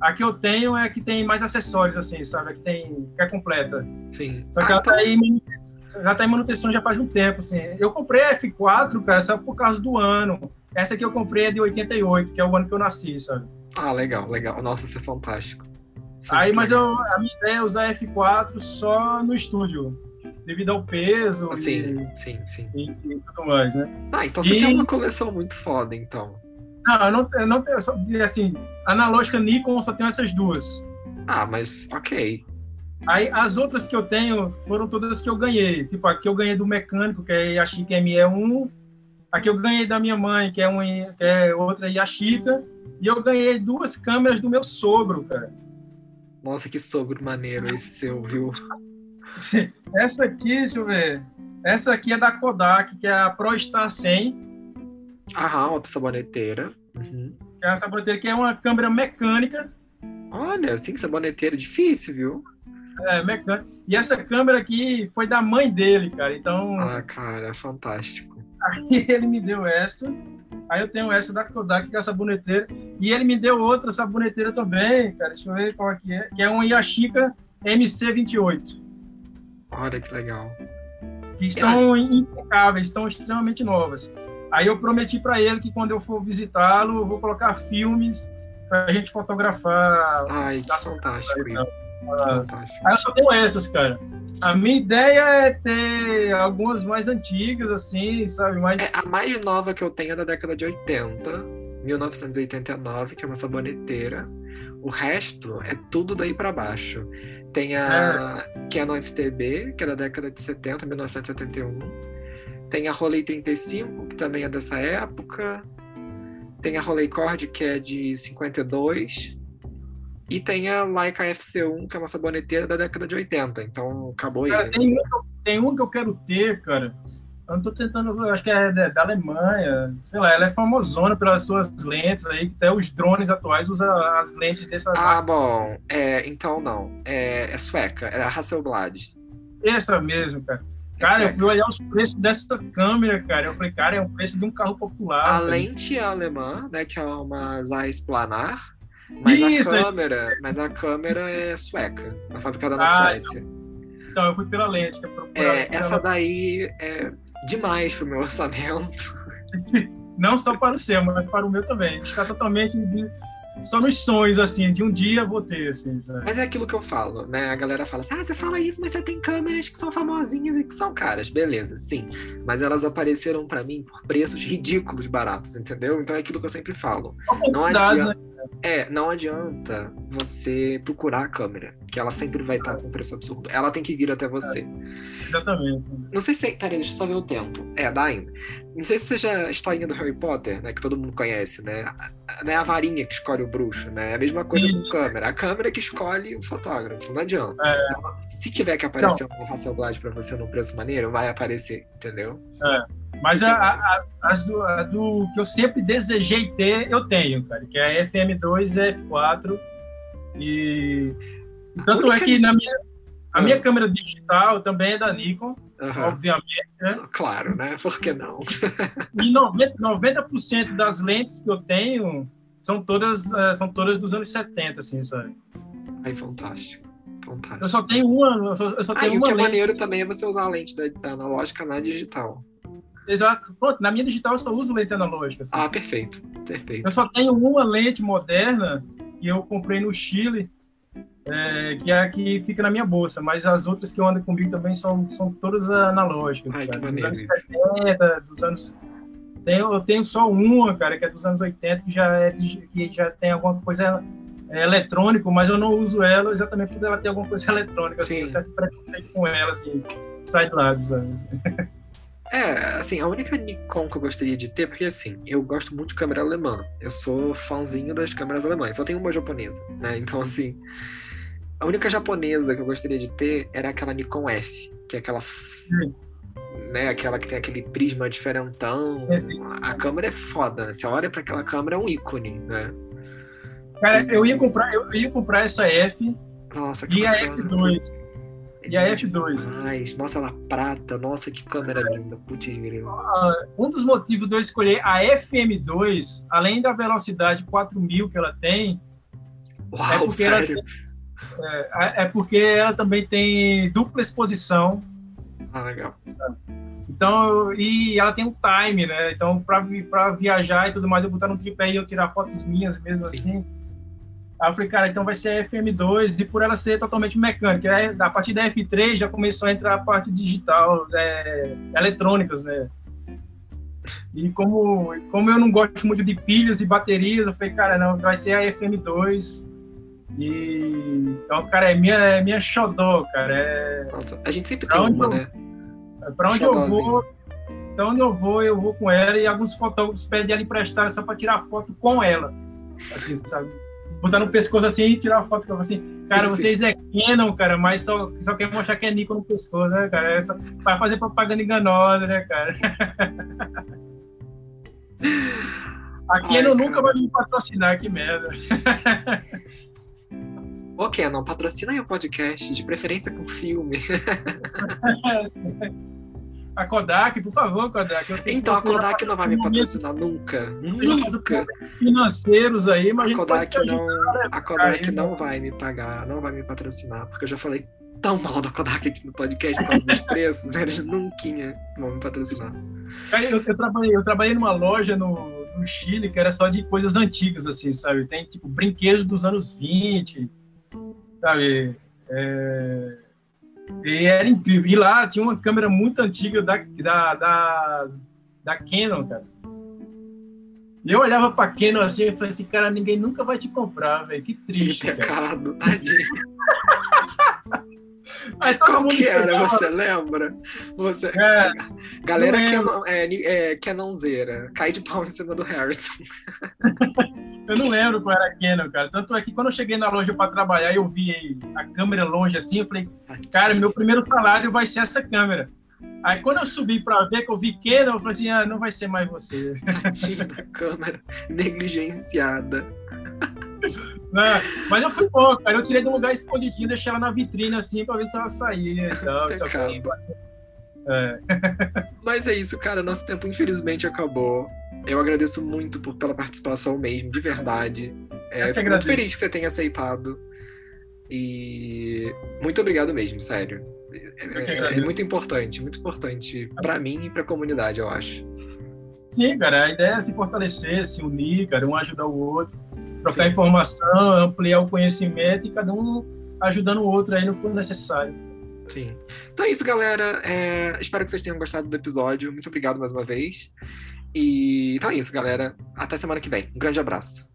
A que eu tenho é a que tem mais acessórios, assim, sabe? A que tem, que é completa. Sim. Só que Ah, ela então- tá em manutenção, já tá em manutenção já faz um tempo, assim. Eu comprei a F4, cara, só por causa do ano. Essa aqui eu comprei é de 88, que é o ano que eu nasci, sabe? Ah, legal, legal. Nossa, isso é fantástico. Sim, Aí, que mas eu, a minha ideia é usar a F4 só no estúdio, devido ao peso e, Sim, sim, sim. e- e tudo mais, né? Ah, então você E- tem uma coleção muito foda, então. Não, eu não, eu não tenho, só, assim, analógica Nikon eu só tenho essas duas. Ah, mas ok. Aí as outras que eu tenho foram todas que eu ganhei. Tipo, a que eu ganhei do mecânico, que é a Yashica ME1. A que eu ganhei da minha mãe, que é, um, que é outra Yashica. E eu ganhei duas câmeras do meu sogro, cara. Nossa, que sogro maneiro esse seu, viu? <laughs> Essa aqui, deixa eu ver. Essa aqui é da Kodak, que é a ProStar 100. Aham, outra saboneteira. Uhum. Que é essa bateria que é uma câmera mecânica. Olha, assim, saboneteira é difícil, viu? É, mecânica. E essa câmera aqui foi da mãe dele, cara. Então, Ah, cara, fantástico. Aí <laughs> ele me deu essa. Aí eu tenho essa da Kodak, que é a saboneteira. E ele me deu outra saboneteira também, cara. Deixa eu ver qual é que é. Que é uma Yashica MC28. Olha que legal. que estão é. impecáveis, estão extremamente novas. Aí eu prometi para ele que quando eu for visitá-lo, eu vou colocar filmes para a gente fotografar. Ai, que fantástico isso. Ah, aí eu só tenho essas, cara. A minha ideia é ter algumas mais antigas, assim, sabe? Mais... É, a mais nova que eu tenho é da década de 80, 1989, que é uma saboneteira. O resto é tudo daí para baixo. Tem a é. Canon FTB, que é da década de 70, 1971. Tem a Rolei 35, que também é dessa época. Tem a Rolei Cord, que é de 52. E tem a Leica FC1, que é uma saboneteira da década de 80. Então, acabou aí. Cara, tem, um, tem um que eu quero ter, cara. Eu não tô tentando, acho que é da Alemanha, sei lá, ela é famosona pelas suas lentes aí, até os drones atuais usam as lentes dessa. Ah, bom, é, então não, é, é sueca, é a Hasselblad. Essa mesmo, cara. É cara, eu fui olhar os preços dessa câmera, cara. Eu falei, cara, é o preço de um carro popular. A cara. lente é alemã, né? Que é uma Zeiss Planar. Mas Isso, a câmera, é... mas a câmera é sueca, é fabricada na ah, Suécia. Então, eu fui pela lente, que é, é Essa ela... daí é demais pro meu <laughs> orçamento. Não só para o seu, mas para o meu também. Está totalmente só nos sonhos, assim, de um dia vou ter, assim. Sabe? Mas é aquilo que eu falo, né? A galera fala assim, ah, você fala isso, mas você tem câmeras que são famosinhas e que são caras. Beleza, sim. Mas elas apareceram para mim por preços ridículos baratos, entendeu? Então é aquilo que eu sempre falo. Não adianta, né? É, não adianta você procurar a câmera, que ela sempre vai estar com preço absurdo. Ela tem que vir até você. É, exatamente. Não sei se. Peraí, deixa eu só ver o tempo. É, dá ainda. Não sei se já a historinha do Harry Potter, né? Que todo mundo conhece, né? A, né, a varinha que escolhe o bruxo, né? É a mesma coisa Isso. com câmera. A câmera que escolhe o fotógrafo. Não adianta. É. Então, se tiver que aparecer não. um Hasselblad pra você num preço maneiro, vai aparecer, entendeu? É. Mas a, a, as do, a do, que eu sempre desejei ter, eu tenho, cara, que é a FM2 e F4. E tanto é que na minha, a minha ah. câmera digital também é da Nikon, uhum. obviamente. Né? Claro, né? Por que não? e 90%, 90 das lentes que eu tenho são todas, uh, são todas dos anos 70, assim, sabe? Ai, fantástico. Fantástico. Eu só tenho uma. Eu só, eu só ah, tenho e uma o que é maneiro também é você usar a lente da, da analógica na digital. Exato. Pronto, na minha digital eu só uso lente analógica. Assim. Ah, perfeito. Perfeito. Eu só tenho uma lente moderna que eu comprei no Chile, é, que é a que fica na minha bolsa, mas as outras que eu ando comigo também são, são todas analógicas. Ai, cara, dos anos 70, dos anos. Tenho, eu tenho só uma, cara, que é dos anos 80, que já, é, que já tem alguma coisa é, eletrônico, mas eu não uso ela exatamente porque ela tem alguma coisa <laughs> eletrônica, assim, Sim. assim, certo preconceito com ela, assim, sai do lado, sabe? <laughs> É, assim, a única Nikon que eu gostaria de ter, porque assim, eu gosto muito de câmera alemã. Eu sou fãzinho das câmeras alemãs, só tenho uma japonesa, né? Então, assim, a única japonesa que eu gostaria de ter era aquela Nikon F, que é aquela. Né, aquela que tem aquele prisma diferentão. É, a câmera é foda, né? Você olha para aquela câmera, é um ícone, né? Cara, eu ia comprar, eu ia comprar essa F Nossa, e a F2. E a F2. Mas, nossa, ela prata, nossa, que câmera linda, putz, uh, Um dos motivos de eu escolher a FM2, além da velocidade 4000 que ela tem, Uau, é, porque? Ela, é, é, porque ela também tem dupla exposição. Ah, legal. Então, e ela tem um time, né? Então, para viajar e tudo mais, eu botar no tripé e eu tirar fotos minhas mesmo Sim. assim Aí eu falei, cara, então vai ser a FM2, e por ela ser totalmente mecânica, aí, a partir da F3 já começou a entrar a parte digital, é, eletrônicas, né? E como, como eu não gosto muito de pilhas e baterias, eu falei, cara, não, vai ser a FM2. E então, cara, é minha, é minha xodó, cara. É... Nossa, a gente sempre tem uma, eu, né? Pra onde eu vou, então onde eu vou, eu vou com ela e alguns fotógrafos pedem ela emprestar só para tirar foto com ela. Assim, sabe? Botar no pescoço assim e tirar uma foto com assim, cara, vocês é Canon, cara, mas só, só quer mostrar que é Nikon no pescoço, né, cara? É só, vai fazer propaganda enganosa, né, cara? <laughs> A Canon Ai, nunca vai me patrocinar, que merda. Ô, Canon, patrocina aí o podcast, de preferência com filme. <laughs> <laughs> A Kodak, por favor, Kodak. então, a Kodak não vai me patrocinar nunca. Nunca. Financeiros aí, mas a Kodak, não, a Kodak não vai me pagar, não vai me patrocinar, porque eu já falei tão mal da Kodak aqui no podcast por causa dos <laughs> preços, eles nunca vão me patrocinar. Eu, eu, trabalhei, eu trabalhei numa loja no, no Chile que era só de coisas antigas, assim, sabe? Tem, tipo, brinquedos dos anos 20, sabe? É... E era incrível. E lá tinha uma câmera muito antiga da, da, da, da Canon, cara. E eu olhava pra Canon assim e falei assim, cara, ninguém nunca vai te comprar, velho. Que triste, que pecado, cara. tadinho. <laughs> Aí todo Qual mundo que era, você lembra? Você... É, Galera que é, é, é Canonzeira. Cai de pau em cima do Harrison. <laughs> eu não lembro qual era a Canon, cara. Tanto é que quando eu cheguei na loja para trabalhar, eu vi a câmera longe assim, eu falei, cara, meu primeiro salário vai ser essa câmera. Aí quando eu subi para ver que eu vi Canon, eu falei assim, ah, não vai ser mais você. Tadinha da câmera negligenciada. <laughs> <laughs> Não, mas eu fui bom, cara. Eu tirei de um lugar escondidinho, deixei ela na vitrine assim pra ver se ela saía e tal. é. <laughs> Mas é isso, cara. Nosso tempo infelizmente acabou. Eu agradeço muito por, pela participação mesmo, de verdade. É, fico muito feliz que você tenha aceitado. E muito obrigado mesmo, sério. É, é, muito importante, muito importante para mim e para a comunidade, eu acho. Sim, cara, a ideia é se fortalecer, se unir, cara, um ajudar o outro trocar Sim. informação, ampliar o conhecimento e cada um ajudando o outro aí no que for necessário. Sim. Então é isso, galera. É, espero que vocês tenham gostado do episódio. Muito obrigado mais uma vez. E então é isso, galera. Até semana que vem. Um grande abraço.